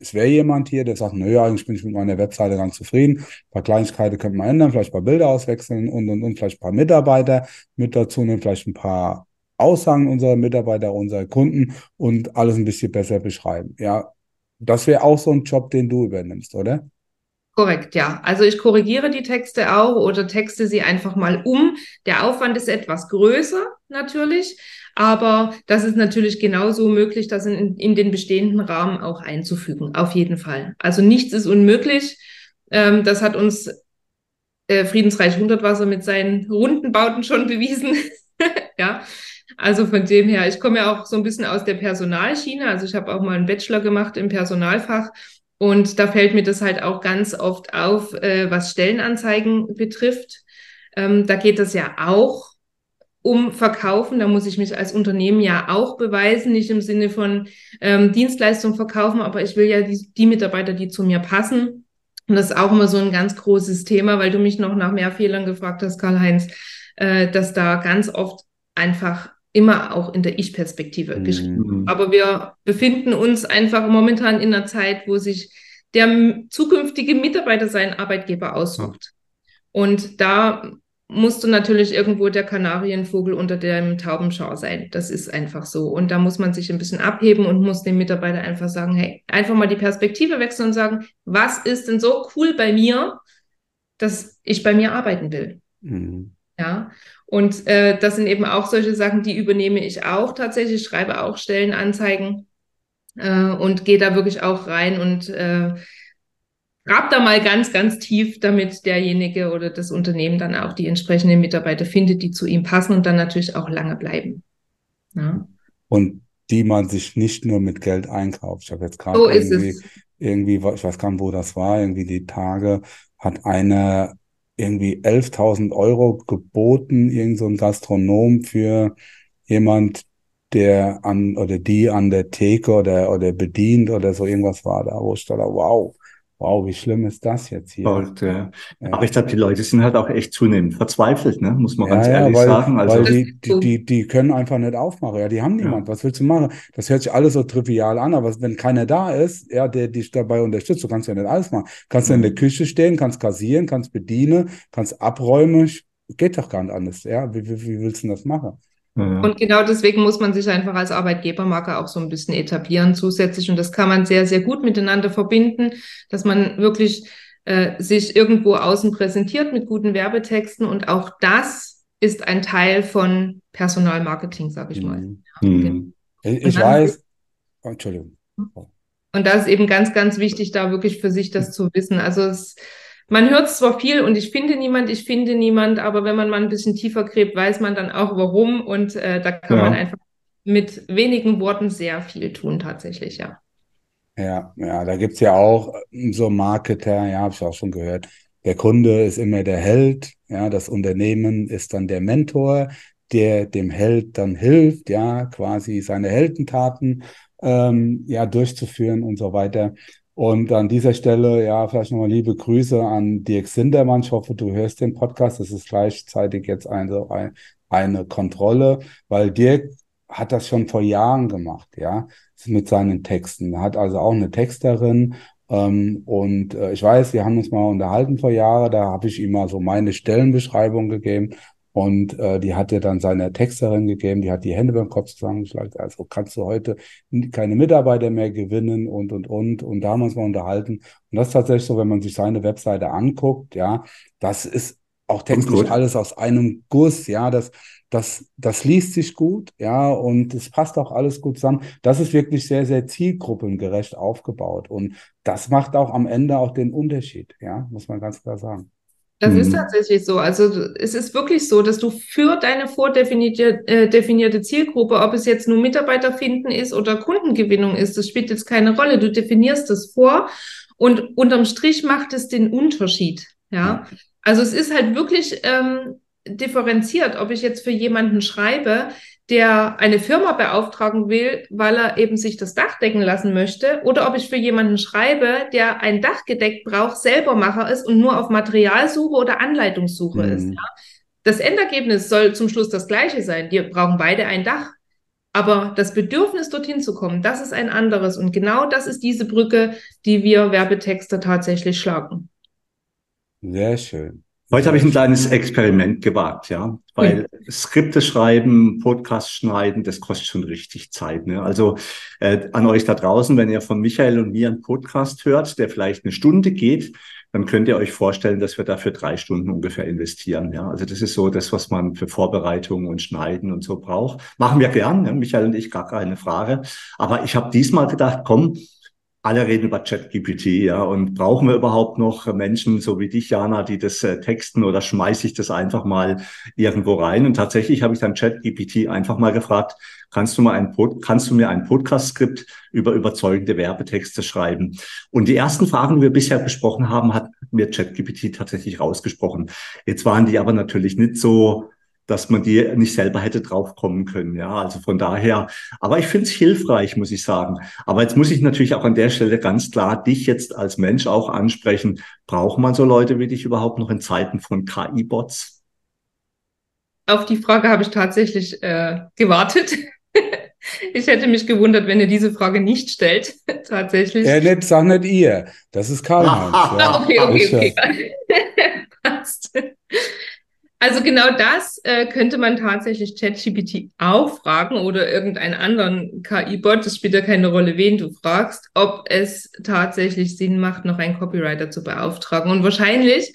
Speaker 3: es wäre jemand hier, der sagt, naja, eigentlich bin ich mit meiner Webseite ganz zufrieden. Ein paar Kleinigkeiten könnte man ändern, vielleicht ein paar Bilder auswechseln und, und, und vielleicht ein paar Mitarbeiter mit dazu nehmen, vielleicht ein paar Aussagen unserer Mitarbeiter, unserer Kunden und alles ein bisschen besser beschreiben. Ja, das wäre auch so ein Job, den du übernimmst, oder?
Speaker 4: Korrekt, ja. Also ich korrigiere die Texte auch oder texte sie einfach mal um. Der Aufwand ist etwas größer natürlich, aber das ist natürlich genauso möglich, das in, in den bestehenden Rahmen auch einzufügen. Auf jeden Fall. Also nichts ist unmöglich. Ähm, das hat uns äh, Friedensreich Hundertwasser mit seinen runden Bauten schon bewiesen. *laughs* ja. Also von dem her, ich komme ja auch so ein bisschen aus der Personalschiene. Also ich habe auch mal einen Bachelor gemacht im Personalfach. Und da fällt mir das halt auch ganz oft auf, äh, was Stellenanzeigen betrifft. Ähm, da geht es ja auch um verkaufen. Da muss ich mich als Unternehmen ja auch beweisen, nicht im Sinne von ähm, Dienstleistung verkaufen, aber ich will ja die, die Mitarbeiter, die zu mir passen. Und das ist auch immer so ein ganz großes Thema, weil du mich noch nach mehr Fehlern gefragt hast, Karl-Heinz, äh, dass da ganz oft einfach immer auch in der Ich-Perspektive mhm. geschrieben. Aber wir befinden uns einfach momentan in einer Zeit, wo sich der zukünftige Mitarbeiter seinen Arbeitgeber aussucht. Und da musst du natürlich irgendwo der Kanarienvogel unter dem Taubenschau sein. Das ist einfach so. Und da muss man sich ein bisschen abheben und muss dem Mitarbeiter einfach sagen, hey, einfach mal die Perspektive wechseln und sagen, was ist denn so cool bei mir, dass ich bei mir arbeiten will? Mhm. Ja. Und äh, das sind eben auch solche Sachen, die übernehme ich auch tatsächlich, schreibe auch Stellenanzeigen äh, und gehe da wirklich auch rein und äh, grab da mal ganz, ganz tief, damit derjenige oder das Unternehmen dann auch die entsprechenden Mitarbeiter findet, die zu ihm passen und dann natürlich auch lange bleiben. Ja.
Speaker 3: Und die man sich nicht nur mit Geld einkauft. Ich habe jetzt gerade so irgendwie, irgendwie, ich weiß gar nicht, wo das war, irgendwie die Tage hat eine irgendwie 11.000 Euro geboten, irgend so ein Gastronom für jemand, der an oder die an der Theke oder, oder bedient oder so irgendwas war da, wo ich da, wow, wow, wie schlimm ist das jetzt hier?
Speaker 2: Verrückt, ja. ja. Aber ich glaube, die Leute sind halt auch echt zunehmend verzweifelt, ne? muss man ja, ganz ehrlich weil, sagen.
Speaker 3: Also weil die, die, die, die können einfach nicht aufmachen. Ja, die haben niemand. Was willst du machen? Das hört sich alles so trivial an, aber wenn keiner da ist, ja, der dich dabei unterstützt, du kannst ja nicht alles machen. Kannst du in der Küche stehen, kannst kassieren, kannst bedienen, kannst abräumen. Geht doch gar nicht anders. Ja, wie, wie, wie willst du das machen?
Speaker 4: Mhm. Und genau deswegen muss man sich einfach als Arbeitgebermarke auch so ein bisschen etablieren zusätzlich. Und das kann man sehr, sehr gut miteinander verbinden, dass man wirklich äh, sich irgendwo außen präsentiert mit guten Werbetexten. Und auch das ist ein Teil von Personalmarketing, sage ich mal. Mhm. Ja,
Speaker 3: mhm. Ich, ich weiß. Oh, Entschuldigung.
Speaker 4: Und da ist eben ganz, ganz wichtig, da wirklich für sich das zu wissen. Also es man hört zwar viel und ich finde niemand, ich finde niemand, aber wenn man mal ein bisschen tiefer gräbt, weiß man dann auch warum und äh, da kann ja. man einfach mit wenigen Worten sehr viel tun tatsächlich, ja.
Speaker 3: Ja, ja, da gibt's ja auch äh, so Marketer, ja, habe ich auch schon gehört. Der Kunde ist immer der Held, ja, das Unternehmen ist dann der Mentor, der dem Held dann hilft, ja, quasi seine Heldentaten ähm, ja durchzuführen und so weiter. Und an dieser Stelle, ja, vielleicht nochmal liebe Grüße an Dirk Sindermann. Ich hoffe, du hörst den Podcast. Das ist gleichzeitig jetzt eine, eine Kontrolle, weil Dirk hat das schon vor Jahren gemacht, ja, mit seinen Texten. Er hat also auch eine Texterin. Ähm, und äh, ich weiß, wir haben uns mal unterhalten vor Jahren, da habe ich ihm mal so meine Stellenbeschreibung gegeben und äh, die hat er dann seiner Texterin gegeben, die hat die Hände beim Kopf zusammengeschlagen, also kannst du heute keine Mitarbeiter mehr gewinnen und, und, und. Und da haben wir uns mal unterhalten. Und das ist tatsächlich so, wenn man sich seine Webseite anguckt, ja, das ist auch textlich alles aus einem Guss, ja, das, das, das liest sich gut, ja, und es passt auch alles gut zusammen. Das ist wirklich sehr, sehr zielgruppengerecht aufgebaut. Und das macht auch am Ende auch den Unterschied, ja, muss man ganz klar sagen.
Speaker 4: Das mhm. ist tatsächlich so. Also es ist wirklich so, dass du für deine vordefinierte äh, definierte Zielgruppe, ob es jetzt nur Mitarbeiter finden ist oder Kundengewinnung ist, das spielt jetzt keine Rolle. Du definierst das vor und unterm Strich macht es den Unterschied. Ja. Also es ist halt wirklich ähm, differenziert, ob ich jetzt für jemanden schreibe, der eine Firma beauftragen will, weil er eben sich das Dach decken lassen möchte, oder ob ich für jemanden schreibe, der ein Dach gedeckt braucht, selber Macher ist und nur auf Materialsuche oder Anleitungssuche mhm. ist. Ja? Das Endergebnis soll zum Schluss das gleiche sein. Wir brauchen beide ein Dach. Aber das Bedürfnis, dorthin zu kommen, das ist ein anderes. Und genau das ist diese Brücke, die wir Werbetexter tatsächlich schlagen.
Speaker 3: Sehr schön.
Speaker 2: Heute habe ich ein kleines Experiment gewagt, ja, weil ja. Skripte schreiben, Podcast schneiden, das kostet schon richtig Zeit. Ne? Also äh, an euch da draußen, wenn ihr von Michael und mir einen Podcast hört, der vielleicht eine Stunde geht, dann könnt ihr euch vorstellen, dass wir dafür drei Stunden ungefähr investieren. Ja, also das ist so das, was man für Vorbereitungen und Schneiden und so braucht. Machen wir gern, ne? Michael und ich, gar keine Frage. Aber ich habe diesmal gedacht, komm, alle reden über ChatGPT, ja. Und brauchen wir überhaupt noch Menschen, so wie dich, Jana, die das äh, texten oder schmeiße ich das einfach mal irgendwo rein? Und tatsächlich habe ich dann ChatGPT einfach mal gefragt, kannst du mal ein Pod kannst du mir ein Podcast-Skript über überzeugende Werbetexte schreiben? Und die ersten Fragen, die wir bisher besprochen haben, hat mir ChatGPT tatsächlich rausgesprochen. Jetzt waren die aber natürlich nicht so dass man die nicht selber hätte draufkommen können. Ja, also von daher, aber ich finde es hilfreich, muss ich sagen. Aber jetzt muss ich natürlich auch an der Stelle ganz klar dich jetzt als Mensch auch ansprechen. Braucht man so Leute wie dich überhaupt noch in Zeiten von KI-Bots?
Speaker 4: Auf die Frage habe ich tatsächlich äh, gewartet. *laughs* Ich hätte mich gewundert, wenn ihr diese Frage nicht stellt, *laughs* tatsächlich.
Speaker 3: Ja, nicht, sag nicht ihr. Das ist Karl-Heinz. *laughs*
Speaker 4: ja. Okay, okay, okay. Also genau das äh, könnte man tatsächlich ChatGPT auch fragen oder irgendeinen anderen KI-Bot. Es spielt ja keine Rolle, wen du fragst, ob es tatsächlich Sinn macht, noch einen Copywriter zu beauftragen. Und wahrscheinlich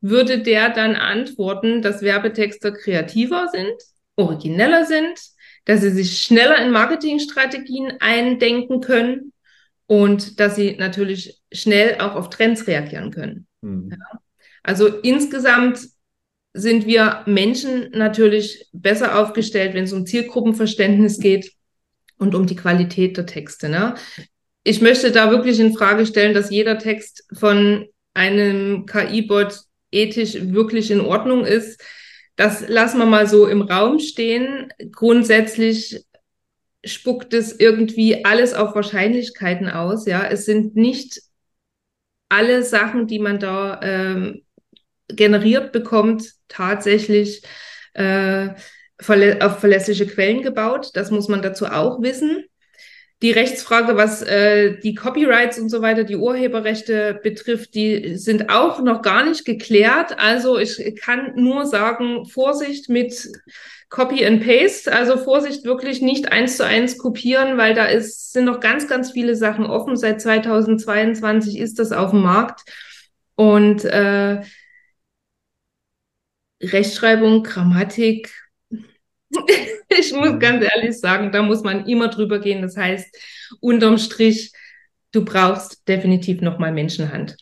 Speaker 4: würde der dann antworten, dass Werbetexter kreativer sind, origineller sind, dass sie sich schneller in Marketingstrategien eindenken können und dass sie natürlich schnell auch auf Trends reagieren können. Mhm. Ja. Also insgesamt sind wir Menschen natürlich besser aufgestellt, wenn es um Zielgruppenverständnis geht und um die Qualität der Texte. Ne? Ich möchte da wirklich in Frage stellen, dass jeder Text von einem KI-Bot ethisch wirklich in Ordnung ist. Das lassen wir mal so im Raum stehen. Grundsätzlich spuckt es irgendwie alles auf Wahrscheinlichkeiten aus. Ja, es sind nicht alle Sachen, die man da ähm, generiert bekommt, tatsächlich äh, verlä auf verlässliche Quellen gebaut. Das muss man dazu auch wissen. Die Rechtsfrage, was äh, die Copyrights und so weiter, die Urheberrechte betrifft, die sind auch noch gar nicht geklärt. Also ich kann nur sagen, Vorsicht mit Copy and Paste, also Vorsicht wirklich nicht eins zu eins kopieren, weil da ist, sind noch ganz, ganz viele Sachen offen. Seit 2022 ist das auf dem Markt. Und äh, Rechtschreibung, Grammatik, *laughs* ich muss ganz ehrlich sagen, da muss man immer drüber gehen. Das heißt, unterm Strich, du brauchst definitiv nochmal Menschenhand.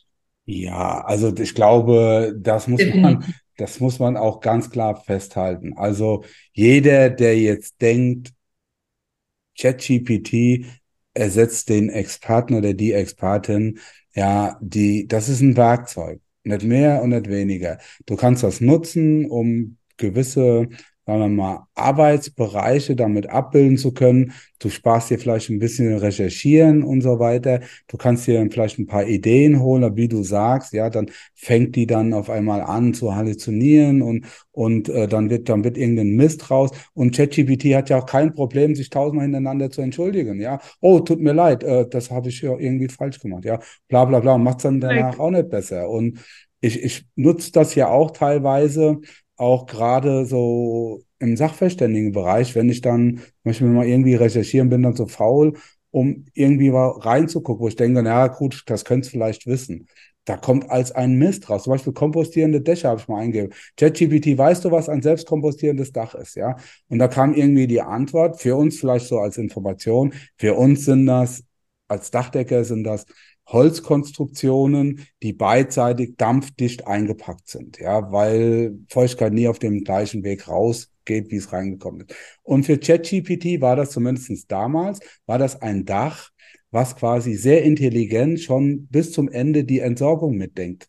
Speaker 3: Ja, also ich glaube, das muss man, das muss man auch ganz klar festhalten. Also jeder, der jetzt denkt, ChatGPT ersetzt den Experten oder die Expertin, ja, die, das ist ein Werkzeug. Nicht mehr und nicht weniger. Du kannst das nutzen, um gewisse, sagen wir mal, Arbeitsbereiche damit abbilden zu können. Du sparst dir vielleicht ein bisschen recherchieren und so weiter. Du kannst dir vielleicht ein paar Ideen holen, wie du sagst, ja, dann fängt die dann auf einmal an zu halluzinieren und, und äh, dann wird, dann wird irgendein Mist raus. Und ChatGPT hat ja auch kein Problem, sich tausendmal hintereinander zu entschuldigen, ja. Oh, tut mir leid, äh, das habe ich ja irgendwie falsch gemacht, ja. Bla, bla, bla. Macht dann danach auch nicht besser. Und ich, ich nutze das ja auch teilweise, auch gerade so im Sachverständigenbereich, wenn ich dann möchte mal irgendwie recherchieren, bin dann so faul, um irgendwie mal reinzugucken, wo ich denke, na gut, das könntest du vielleicht wissen. Da kommt als ein Mist raus. Zum Beispiel kompostierende Dächer habe ich mal eingegeben. ChatGPT, weißt du, was ein selbstkompostierendes Dach ist, ja? Und da kam irgendwie die Antwort, für uns vielleicht so als Information, für uns sind das, als Dachdecker sind das Holzkonstruktionen, die beidseitig dampfdicht eingepackt sind, ja, weil Feuchtigkeit nie auf dem gleichen Weg rausgeht, wie es reingekommen ist. Und für ChatGPT war das zumindest damals, war das ein Dach, was quasi sehr intelligent schon bis zum Ende die Entsorgung mitdenkt.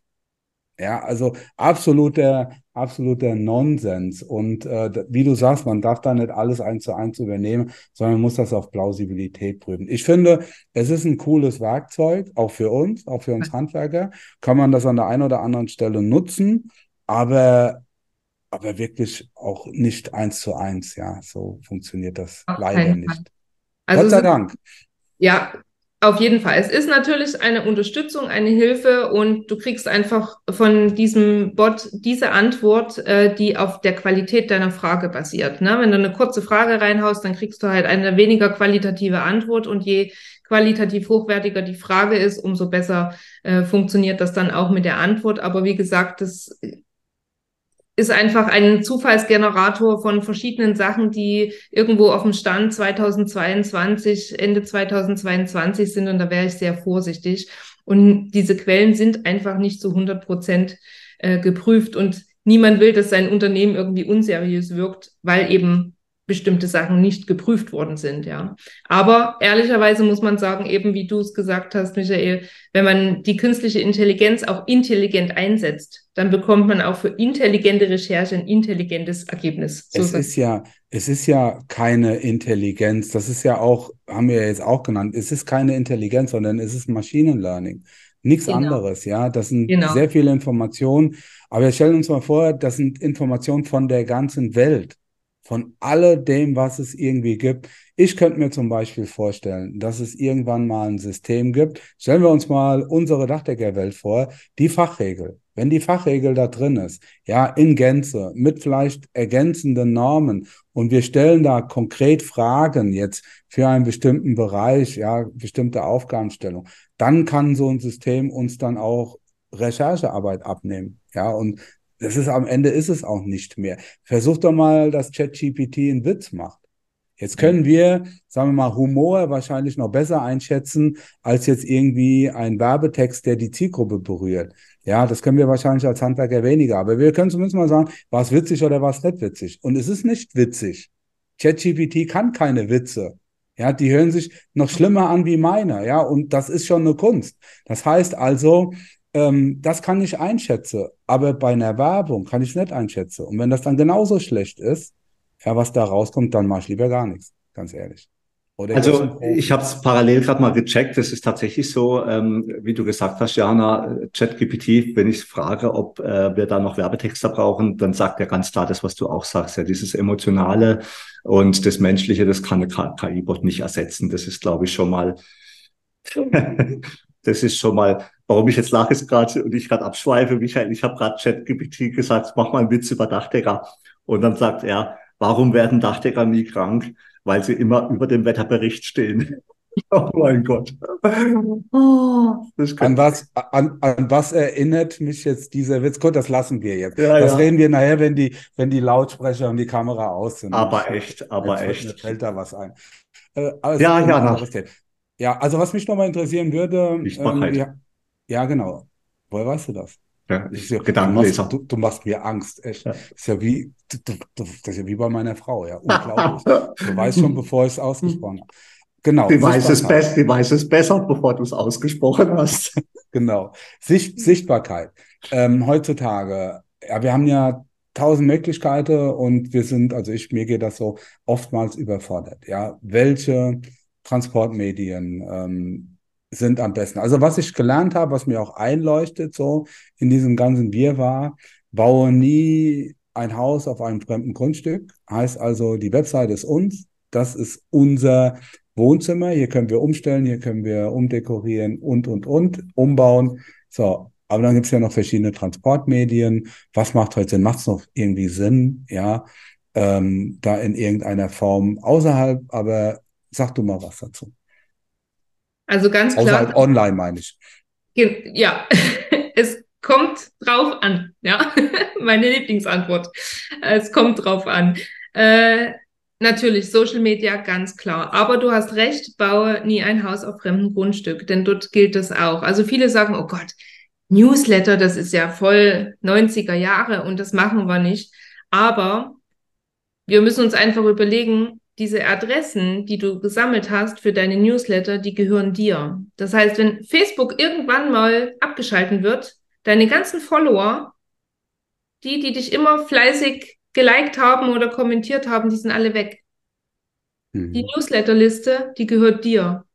Speaker 3: Ja, also absoluter, absoluter Nonsens. Und äh, wie du sagst, man darf da nicht alles eins zu eins übernehmen, sondern man muss das auf Plausibilität prüfen. Ich finde, es ist ein cooles Werkzeug, auch für uns, auch für uns Handwerker. Kann man das an der einen oder anderen Stelle nutzen, aber, aber wirklich auch nicht eins zu eins. Ja, so funktioniert das auf leider nicht.
Speaker 4: Also Gott sei Dank. Ja, auf jeden Fall. Es ist natürlich eine Unterstützung, eine Hilfe und du kriegst einfach von diesem Bot diese Antwort, äh, die auf der Qualität deiner Frage basiert. Ne? Wenn du eine kurze Frage reinhaust, dann kriegst du halt eine weniger qualitative Antwort und je qualitativ hochwertiger die Frage ist, umso besser äh, funktioniert das dann auch mit der Antwort. Aber wie gesagt, das ist einfach ein Zufallsgenerator von verschiedenen Sachen, die irgendwo auf dem Stand 2022, Ende 2022 sind und da wäre ich sehr vorsichtig. Und diese Quellen sind einfach nicht zu 100 Prozent äh, geprüft und niemand will, dass sein Unternehmen irgendwie unseriös wirkt, weil eben bestimmte Sachen nicht geprüft worden sind, ja. Aber ehrlicherweise muss man sagen, eben wie du es gesagt hast, Michael, wenn man die künstliche Intelligenz auch intelligent einsetzt, dann bekommt man auch für intelligente Recherche ein intelligentes Ergebnis.
Speaker 3: So es ist ja, es ist ja keine Intelligenz. Das ist ja auch, haben wir ja jetzt auch genannt. Es ist keine Intelligenz, sondern es ist Maschinenlearning. Nichts genau. anderes, ja. Das sind genau. sehr viele Informationen. Aber wir stellen uns mal vor, das sind Informationen von der ganzen Welt von alledem, was es irgendwie gibt. Ich könnte mir zum Beispiel vorstellen, dass es irgendwann mal ein System gibt. Stellen wir uns mal unsere Dachdeckerwelt vor, die Fachregel. Wenn die Fachregel da drin ist, ja, in Gänze, mit vielleicht ergänzenden Normen und wir stellen da konkret Fragen jetzt für einen bestimmten Bereich, ja, bestimmte Aufgabenstellung, dann kann so ein System uns dann auch Recherchearbeit abnehmen. Ja, und das ist am Ende ist es auch nicht mehr. Versuch doch mal, dass ChatGPT einen Witz macht. Jetzt können wir, sagen wir mal, Humor wahrscheinlich noch besser einschätzen als jetzt irgendwie ein Werbetext, der die Zielgruppe berührt. Ja, das können wir wahrscheinlich als Handwerker weniger. Aber wir können zumindest mal sagen, war es witzig oder war es nicht witzig? Und es ist nicht witzig. ChatGPT kann keine Witze. Ja, die hören sich noch schlimmer an wie meine. Ja, und das ist schon eine Kunst. Das heißt also, ähm, das kann ich einschätzen, aber bei einer Werbung kann ich nicht einschätzen. Und wenn das dann genauso schlecht ist, ja, was da rauskommt, dann mache ich lieber gar nichts, ganz ehrlich.
Speaker 2: Oder also ich habe es parallel gerade mal gecheckt. Es ist tatsächlich so, ähm, wie du gesagt hast, Jana, ChatGPT, wenn ich frage, ob äh, wir da noch Werbetexter brauchen, dann sagt er ganz klar das, was du auch sagst. Ja, dieses Emotionale und das Menschliche, das kann eine KI-Bot nicht ersetzen. Das ist, glaube ich, schon mal *laughs* das ist schon mal, warum ich jetzt lache ist gerade und ich gerade abschweife, Michael, ich habe gerade ChatGPT gesagt, mach mal einen Witz über Dachdecker. Und dann sagt er, warum werden Dachdecker nie krank? Weil sie immer über dem Wetterbericht stehen. *laughs* Oh mein Gott.
Speaker 3: Oh, an, was, an, an was erinnert mich jetzt dieser Witz? Gut, das lassen wir jetzt. Ja, das ja. reden wir nachher, wenn die, wenn die Lautsprecher und die Kamera aus sind.
Speaker 2: Aber echt, aber echt. Mir
Speaker 3: fällt da was ein.
Speaker 2: Äh, ja, ja.
Speaker 3: Ja, also was mich nochmal interessieren würde. Ähm, ja, ja, genau. Woher weißt du das?
Speaker 2: Ja, ich ja, Gedankenleser.
Speaker 3: Du, du, machst mir Angst, echt. Ja. ist ja wie, du, du, das ist ja wie bei meiner Frau, ja. Unglaublich. *laughs* du weißt schon, bevor ich es ausgesprochen habe.
Speaker 2: Genau. Die weiß, es best, die weiß es besser, bevor du es ausgesprochen hast. *laughs*
Speaker 3: genau. Sicht, Sichtbarkeit. Ähm, heutzutage, ja, wir haben ja tausend Möglichkeiten und wir sind, also ich, mir geht das so oftmals überfordert. Ja, welche Transportmedien ähm, sind am besten. Also was ich gelernt habe, was mir auch einleuchtet, so in diesem ganzen Bier war, baue nie ein Haus auf einem fremden Grundstück. Heißt also, die Website ist uns, das ist unser Wohnzimmer. Hier können wir umstellen, hier können wir umdekorieren und, und, und, umbauen. So, aber dann gibt es ja noch verschiedene Transportmedien. Was macht heute Sinn? Macht es noch irgendwie Sinn, ja, ähm, da in irgendeiner Form außerhalb, aber Sag du mal was dazu.
Speaker 4: Also ganz klar. Außerhalb
Speaker 3: online meine ich.
Speaker 4: Ja, *laughs* es kommt drauf an. Ja, *laughs* meine Lieblingsantwort. Es kommt drauf an. Äh, natürlich, Social Media, ganz klar. Aber du hast recht, baue nie ein Haus auf fremdem Grundstück, denn dort gilt das auch. Also viele sagen, oh Gott, Newsletter, das ist ja voll 90er Jahre und das machen wir nicht. Aber wir müssen uns einfach überlegen, diese Adressen, die du gesammelt hast für deine Newsletter, die gehören dir. Das heißt, wenn Facebook irgendwann mal abgeschalten wird, deine ganzen Follower, die, die dich immer fleißig geliked haben oder kommentiert haben, die sind alle weg. Mhm. Die Newsletterliste, die gehört dir.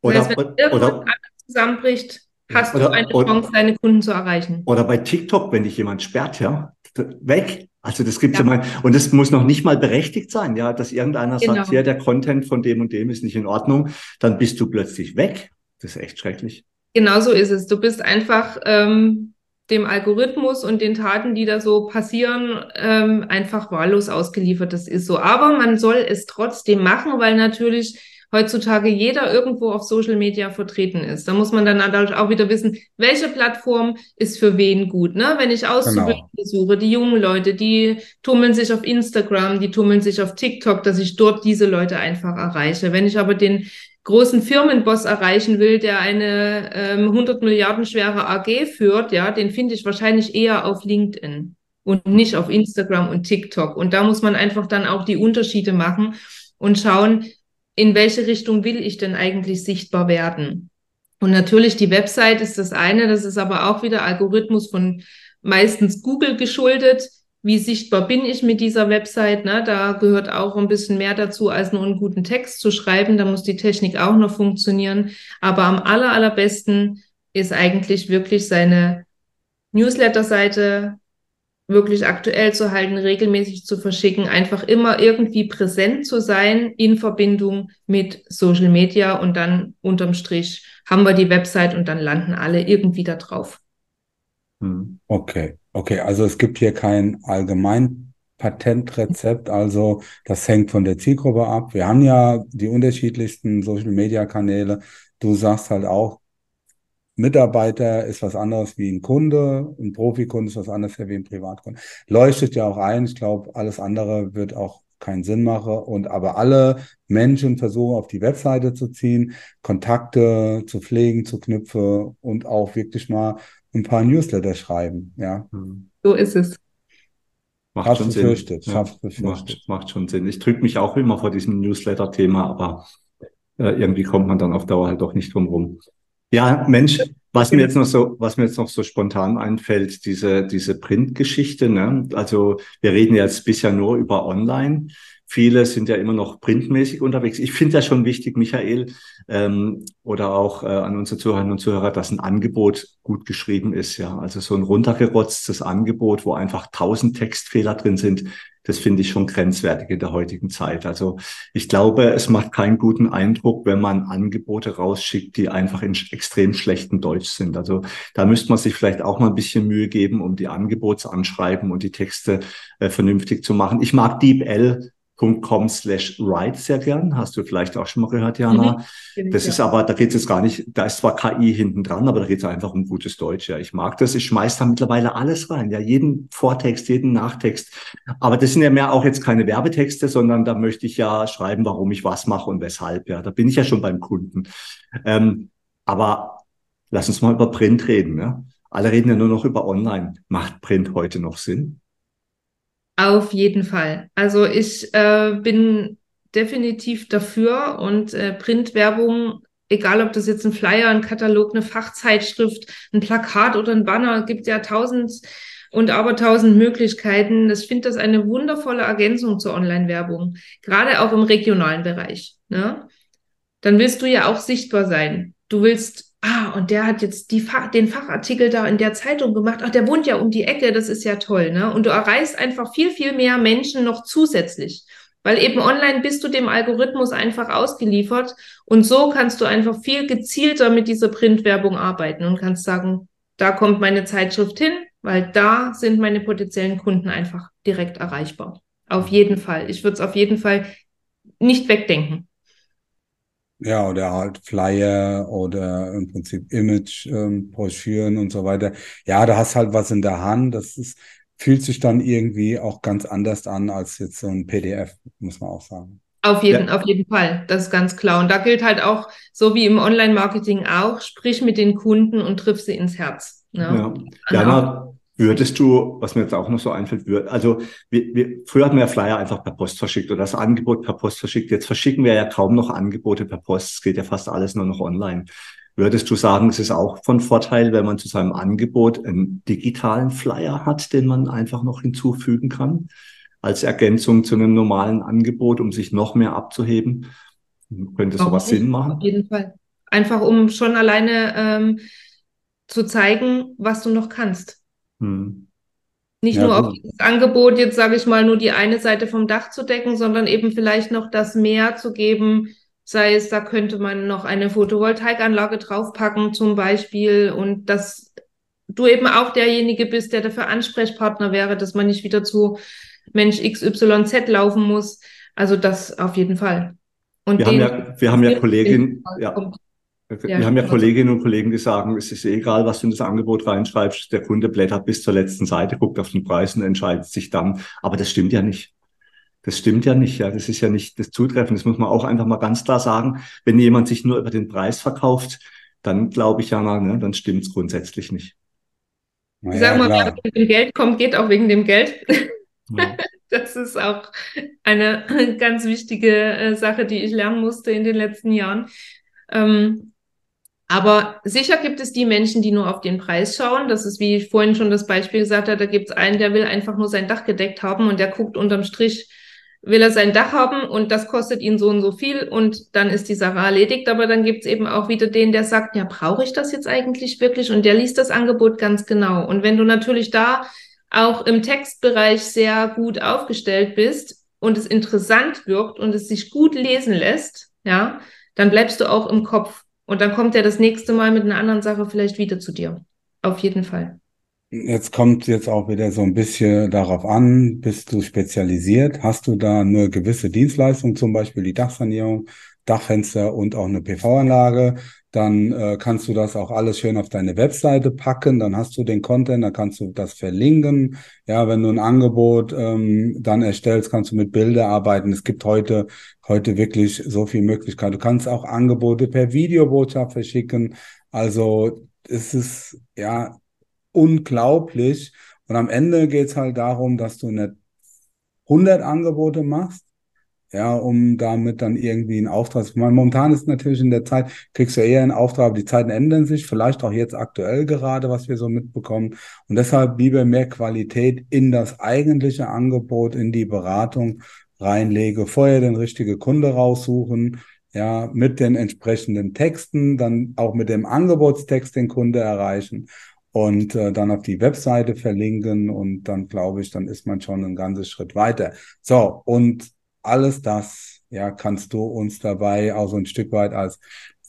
Speaker 2: Oder, das heißt, wenn irgendwann
Speaker 4: oder, zusammenbricht, hast oder, du eine Chance, deine Kunden zu erreichen.
Speaker 2: Oder bei TikTok, wenn dich jemand sperrt, ja, weg. Also das gibt's ja. ja mal, und das muss noch nicht mal berechtigt sein, ja, dass irgendeiner genau. sagt, ja, der Content von dem und dem ist nicht in Ordnung, dann bist du plötzlich weg. Das ist echt schrecklich.
Speaker 4: Genau so ist es. Du bist einfach ähm, dem Algorithmus und den Taten, die da so passieren, ähm, einfach wahllos ausgeliefert. Das ist so. Aber man soll es trotzdem machen, weil natürlich heutzutage jeder irgendwo auf Social Media vertreten ist. Da muss man dann dadurch auch wieder wissen, welche Plattform ist für wen gut. Ne? Wenn ich Auszubildende genau. suche, die jungen Leute, die tummeln sich auf Instagram, die tummeln sich auf TikTok, dass ich dort diese Leute einfach erreiche. Wenn ich aber den großen Firmenboss erreichen will, der eine ähm, 100 Milliarden schwere AG führt, ja, den finde ich wahrscheinlich eher auf LinkedIn. und nicht auf Instagram und TikTok. Und da muss man einfach dann auch die Unterschiede machen und schauen, in welche Richtung will ich denn eigentlich sichtbar werden. Und natürlich die Website ist das eine, das ist aber auch wieder Algorithmus von meistens Google geschuldet. Wie sichtbar bin ich mit dieser Website? Ne? Da gehört auch ein bisschen mehr dazu, als nur einen guten Text zu schreiben. Da muss die Technik auch noch funktionieren. Aber am aller, allerbesten ist eigentlich wirklich seine Newsletter-Seite wirklich aktuell zu halten, regelmäßig zu verschicken, einfach immer irgendwie präsent zu sein in Verbindung mit Social Media und dann unterm Strich haben wir die Website und dann landen alle irgendwie da drauf.
Speaker 3: Hm. Okay, okay, also es gibt hier kein allgemein Patentrezept, also das hängt von der Zielgruppe ab. Wir haben ja die unterschiedlichsten Social Media Kanäle. Du sagst halt auch, Mitarbeiter ist was anderes wie ein Kunde, ein Profikunde ist was anderes wie ein Privatkunde. Leuchtet ja auch ein. Ich glaube, alles andere wird auch keinen Sinn machen. Und aber alle Menschen versuchen auf die Webseite zu ziehen, Kontakte zu pflegen, zu knüpfen und auch wirklich mal ein paar Newsletter schreiben. Ja.
Speaker 4: So ist es.
Speaker 2: Macht Hab's schon befürchtet. Sinn. Ja, befürchtet. Macht, macht schon Sinn. Ich drücke mich auch immer vor diesem Newsletter-Thema, aber äh, irgendwie kommt man dann auf Dauer halt doch nicht drum rum. Ja, Mensch, was mir jetzt noch so, was mir jetzt noch so spontan einfällt, diese, diese Printgeschichte, ne? Also, wir reden jetzt bisher nur über online. Viele sind ja immer noch printmäßig unterwegs. Ich finde ja schon wichtig, Michael, ähm, oder auch äh, an unsere Zuhörerinnen und Zuhörer, dass ein Angebot gut geschrieben ist. Ja, also so ein runtergerotztes Angebot, wo einfach tausend Textfehler drin sind, das finde ich schon grenzwertig in der heutigen Zeit. Also ich glaube, es macht keinen guten Eindruck, wenn man Angebote rausschickt, die einfach in extrem schlechtem Deutsch sind. Also da müsste man sich vielleicht auch mal ein bisschen Mühe geben, um die Angebotsanschreiben und die Texte äh, vernünftig zu machen. Ich mag DeepL com slash write sehr gern. Hast du vielleicht auch schon mal gehört, Jana. Mhm, das ist aber, da geht es jetzt gar nicht, da ist zwar KI hinten dran, aber da geht es einfach um gutes Deutsch. Ja, ich mag das. Ich schmeiß da mittlerweile alles rein. Ja, jeden Vortext, jeden Nachtext. Aber das sind ja mehr auch jetzt keine Werbetexte, sondern da möchte ich ja schreiben, warum ich was mache und weshalb. Ja, da bin ich ja schon beim Kunden. Ähm, aber lass uns mal über Print reden. Ja? Alle reden ja nur noch über Online. Macht Print heute noch Sinn?
Speaker 4: Auf jeden Fall. Also ich äh, bin definitiv dafür und äh, Printwerbung, egal ob das jetzt ein Flyer, ein Katalog, eine Fachzeitschrift, ein Plakat oder ein Banner, gibt ja tausend und aber tausend Möglichkeiten. Ich finde das eine wundervolle Ergänzung zur Online-Werbung, gerade auch im regionalen Bereich. Ne? Dann willst du ja auch sichtbar sein. Du willst ah, und der hat jetzt Fach, den Fachartikel da in der Zeitung gemacht. Ach, der wohnt ja um die Ecke, das ist ja toll, ne? Und du erreichst einfach viel, viel mehr Menschen noch zusätzlich. Weil eben online bist du dem Algorithmus einfach ausgeliefert und so kannst du einfach viel gezielter mit dieser Printwerbung arbeiten und kannst sagen, da kommt meine Zeitschrift hin, weil da sind meine potenziellen Kunden einfach direkt erreichbar. Auf jeden Fall. Ich würde es auf jeden Fall nicht wegdenken.
Speaker 3: Ja, oder halt Flyer oder im Prinzip Image-Broschüren ähm, und so weiter. Ja, da hast halt was in der Hand. Das ist, fühlt sich dann irgendwie auch ganz anders an als jetzt so ein PDF, muss man auch sagen.
Speaker 4: Auf jeden, ja. auf jeden Fall. Das ist ganz klar. Und da gilt halt auch, so wie im Online-Marketing auch, sprich mit den Kunden und triff sie ins Herz.
Speaker 2: Ne? Ja, ja na, Würdest du, was mir jetzt auch noch so einfällt, würd, also wir, wir, früher hatten wir ja Flyer einfach per Post verschickt oder das Angebot per Post verschickt. Jetzt verschicken wir ja kaum noch Angebote per Post. Es geht ja fast alles nur noch online. Würdest du sagen, es ist auch von Vorteil, wenn man zu seinem Angebot einen digitalen Flyer hat, den man einfach noch hinzufügen kann, als Ergänzung zu einem normalen Angebot, um sich noch mehr abzuheben? Könnte sowas Sinn machen?
Speaker 4: Auf jeden Fall. Einfach um schon alleine ähm, zu zeigen, was du noch kannst. Hm. Nicht ja, nur auf dieses Angebot, jetzt sage ich mal, nur die eine Seite vom Dach zu decken, sondern eben vielleicht noch das mehr zu geben, sei es, da könnte man noch eine Photovoltaikanlage draufpacken zum Beispiel und dass du eben auch derjenige bist, der dafür Ansprechpartner wäre, dass man nicht wieder zu Mensch XYZ laufen muss. Also das auf jeden Fall.
Speaker 2: Und wir, haben ja, wir haben ja Kolleginnen, ja, wir ja, haben ja Kolleginnen und Kollegen, die sagen, es ist egal, was du in das Angebot reinschreibst. Der Kunde blättert bis zur letzten Seite, guckt auf den Preis und entscheidet sich dann. Aber das stimmt ja nicht. Das stimmt ja nicht. Ja, das ist ja nicht das Zutreffen. Das muss man auch einfach mal ganz klar sagen. Wenn jemand sich nur über den Preis verkauft, dann glaube ich ja, ne, dann stimmt es grundsätzlich nicht.
Speaker 4: ich sage mal, wer wegen dem Geld kommt, geht auch wegen dem Geld. Ja. *laughs* Das ist auch eine *laughs* ganz wichtige äh, Sache, die ich lernen musste in den letzten Jahren. Ähm, aber sicher gibt es die Menschen, die nur auf den Preis schauen. Das ist, wie ich vorhin schon das Beispiel gesagt habe, da gibt es einen, der will einfach nur sein Dach gedeckt haben und der guckt unterm Strich, will er sein Dach haben und das kostet ihn so und so viel und dann ist die Sache erledigt. Aber dann gibt es eben auch wieder den, der sagt, ja, brauche ich das jetzt eigentlich wirklich? Und der liest das Angebot ganz genau. Und wenn du natürlich da auch im Textbereich sehr gut aufgestellt bist und es interessant wirkt und es sich gut lesen lässt, ja, dann bleibst du auch im Kopf. Und dann kommt er das nächste Mal mit einer anderen Sache vielleicht wieder zu dir. Auf jeden Fall.
Speaker 3: Jetzt kommt jetzt auch wieder so ein bisschen darauf an, bist du spezialisiert? Hast du da eine gewisse Dienstleistung, zum Beispiel die Dachsanierung, Dachfenster und auch eine PV-Anlage? Dann äh, kannst du das auch alles schön auf deine Webseite packen, dann hast du den Content, dann kannst du das verlinken. Ja, wenn du ein Angebot ähm, dann erstellst, kannst du mit Bilder arbeiten. Es gibt heute, heute wirklich so viel Möglichkeit. Du kannst auch Angebote per Videobotschaft verschicken. Also es ist ja unglaublich. Und am Ende geht es halt darum, dass du nicht 100 Angebote machst, ja, um damit dann irgendwie einen Auftrag zu machen. Momentan ist natürlich in der Zeit, kriegst du eher einen Auftrag, aber die Zeiten ändern sich, vielleicht auch jetzt aktuell gerade, was wir so mitbekommen. Und deshalb lieber mehr Qualität in das eigentliche Angebot, in die Beratung reinlege, vorher den richtigen Kunde raussuchen, ja, mit den entsprechenden Texten, dann auch mit dem Angebotstext den Kunde erreichen und äh, dann auf die Webseite verlinken und dann glaube ich, dann ist man schon einen ganzen Schritt weiter. So, und alles das, ja, kannst du uns dabei auch so ein Stück weit als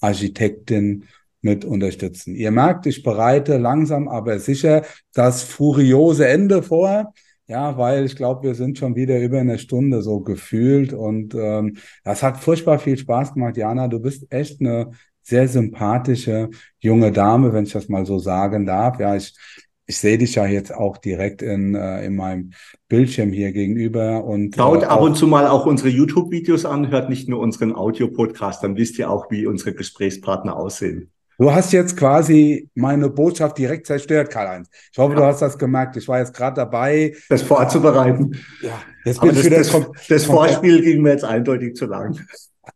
Speaker 3: Architektin mit unterstützen. Ihr merkt, ich bereite langsam, aber sicher das furiose Ende vor. Ja, weil ich glaube, wir sind schon wieder über eine Stunde so gefühlt und ähm, das hat furchtbar viel Spaß gemacht. Jana, du bist echt eine sehr sympathische junge Dame, wenn ich das mal so sagen darf. Ja, ich ich sehe dich ja jetzt auch direkt in, äh, in meinem Bildschirm hier gegenüber und
Speaker 2: schaut äh, ab und zu mal auch unsere YouTube-Videos an, hört nicht nur unseren Audio-Podcast, dann wisst ihr auch, wie unsere Gesprächspartner aussehen.
Speaker 3: Du hast jetzt quasi meine Botschaft direkt zerstört, Karl-Heinz. Ich hoffe, ja. du hast das gemerkt. Ich war jetzt gerade dabei.
Speaker 2: Das vorzubereiten.
Speaker 3: Ja,
Speaker 2: jetzt bin Aber ich das, wieder. Das, das Vorspiel ging mir jetzt eindeutig zu lang.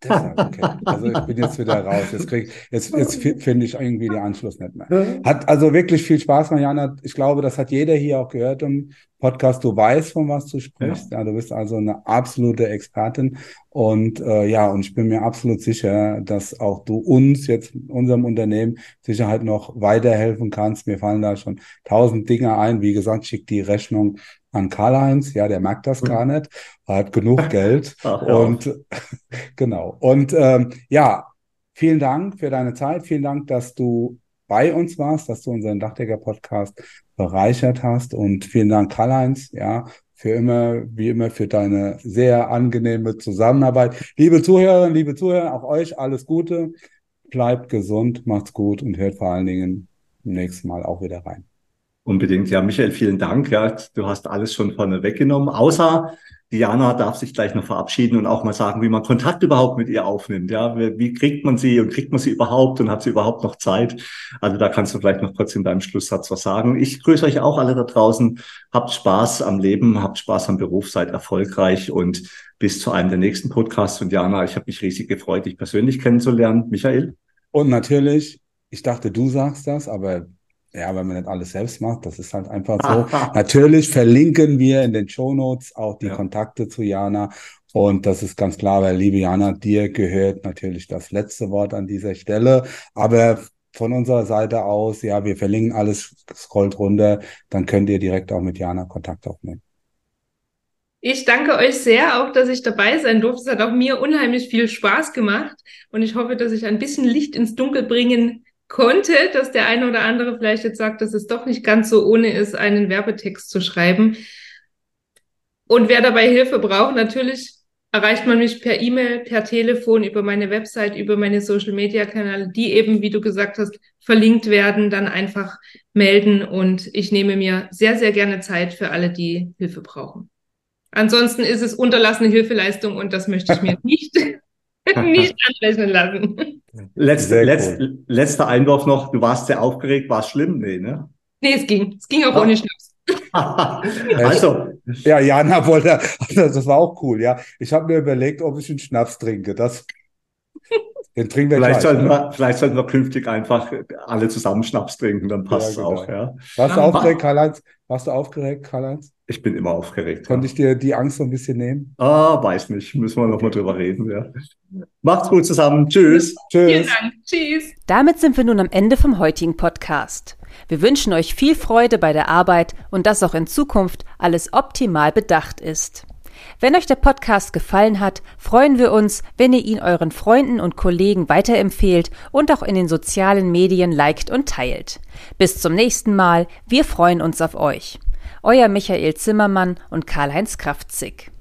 Speaker 3: Deshalb, okay. Also ich bin jetzt wieder raus. Jetzt, krieg, jetzt, jetzt finde ich irgendwie den Anschluss nicht mehr. Hat also wirklich viel Spaß, Mariana. Ich glaube, das hat jeder hier auch gehört im Podcast. Du weißt, von was du sprichst. Ja. ja du bist also eine absolute Expertin. Und äh, ja, und ich bin mir absolut sicher, dass auch du uns jetzt, unserem Unternehmen, sicher halt noch weiterhelfen kannst. Mir fallen da schon tausend Dinge ein. Wie gesagt, schick die Rechnung an Karl-Heinz, ja, der merkt das gar nicht, hat genug *laughs* Geld. Ach, ja. Und *laughs* genau. Und ähm, ja, vielen Dank für deine Zeit. Vielen Dank, dass du bei uns warst, dass du unseren Dachdecker-Podcast bereichert hast. Und vielen Dank, Karl-Heinz, ja, für immer, wie immer, für deine sehr angenehme Zusammenarbeit. Liebe Zuhörerinnen, liebe Zuhörer, auch euch alles Gute. Bleibt gesund, macht's gut und hört vor allen Dingen im nächsten Mal auch wieder rein.
Speaker 2: Unbedingt. Ja, Michael, vielen Dank. Ja, du hast alles schon vorne weggenommen. Außer Diana darf sich gleich noch verabschieden und auch mal sagen, wie man Kontakt überhaupt mit ihr aufnimmt. Ja, wie kriegt man sie und kriegt man sie überhaupt und hat sie überhaupt noch Zeit? Also da kannst du vielleicht noch kurz in deinem Schlusssatz was sagen. Ich grüße euch auch alle da draußen. Habt Spaß am Leben, habt Spaß am Beruf, seid erfolgreich und bis zu einem der nächsten Podcasts. Und Diana, ich habe mich riesig gefreut, dich persönlich kennenzulernen. Michael?
Speaker 3: Und natürlich, ich dachte, du sagst das, aber ja, wenn man nicht alles selbst macht, das ist halt einfach so. *laughs* Natürlich verlinken wir in den Show Notes auch die ja. Kontakte zu Jana. Und das ist ganz klar, weil liebe Jana, dir gehört natürlich das letzte Wort an dieser Stelle. Aber von unserer Seite aus, ja, wir verlinken alles, scrollt runter, dann könnt ihr direkt auch mit Jana Kontakt aufnehmen.
Speaker 4: Ich danke euch sehr, auch dass ich dabei sein durfte. Es hat auch mir unheimlich viel Spaß gemacht und ich hoffe, dass ich ein bisschen Licht ins Dunkel bringen konnte, dass der eine oder andere vielleicht jetzt sagt, dass es doch nicht ganz so ohne ist, einen Werbetext zu schreiben. Und wer dabei Hilfe braucht, natürlich erreicht man mich per E-Mail, per Telefon, über meine Website, über meine Social-Media-Kanäle, die eben, wie du gesagt hast, verlinkt werden, dann einfach melden und ich nehme mir sehr, sehr gerne Zeit für alle, die Hilfe brauchen. Ansonsten ist es unterlassene Hilfeleistung und das möchte ich mir *laughs* nicht *laughs* nicht *laughs* anrechnen lassen.
Speaker 2: Letzte, letzt, letzter Einwurf noch, du warst sehr aufgeregt, war es schlimm? Nee, ne?
Speaker 4: Nee, es ging. Es ging auch ja. ohne Schnaps. *laughs*
Speaker 3: also. Ja, Jana wollte, das war auch cool, ja. Ich habe mir überlegt, ob ich einen Schnaps trinke. Das,
Speaker 2: den trinken wir vielleicht gleich, sollten ne? wir, vielleicht sollten wir künftig einfach alle zusammen Schnaps trinken, dann passt es ja, genau. auch, ja.
Speaker 3: Warst du aufgeregt, Karl-Heinz? Warst du aufgeregt, Karl-Heinz?
Speaker 2: Ich bin immer aufgeregt.
Speaker 3: Konnte ja. ich dir die Angst so ein bisschen nehmen?
Speaker 2: Ah, weiß nicht. Müssen wir nochmal drüber reden, ja. Macht's gut zusammen. Tschüss.
Speaker 1: Tschüss. Vielen Dank. Tschüss. Damit sind wir nun am Ende vom heutigen Podcast. Wir wünschen euch viel Freude bei der Arbeit und dass auch in Zukunft alles optimal bedacht ist. Wenn euch der Podcast gefallen hat, freuen wir uns, wenn ihr ihn euren Freunden und Kollegen weiterempfehlt und auch in den sozialen Medien liked und teilt. Bis zum nächsten Mal, wir freuen uns auf euch. Euer Michael Zimmermann und Karl-Heinz Kraftzig.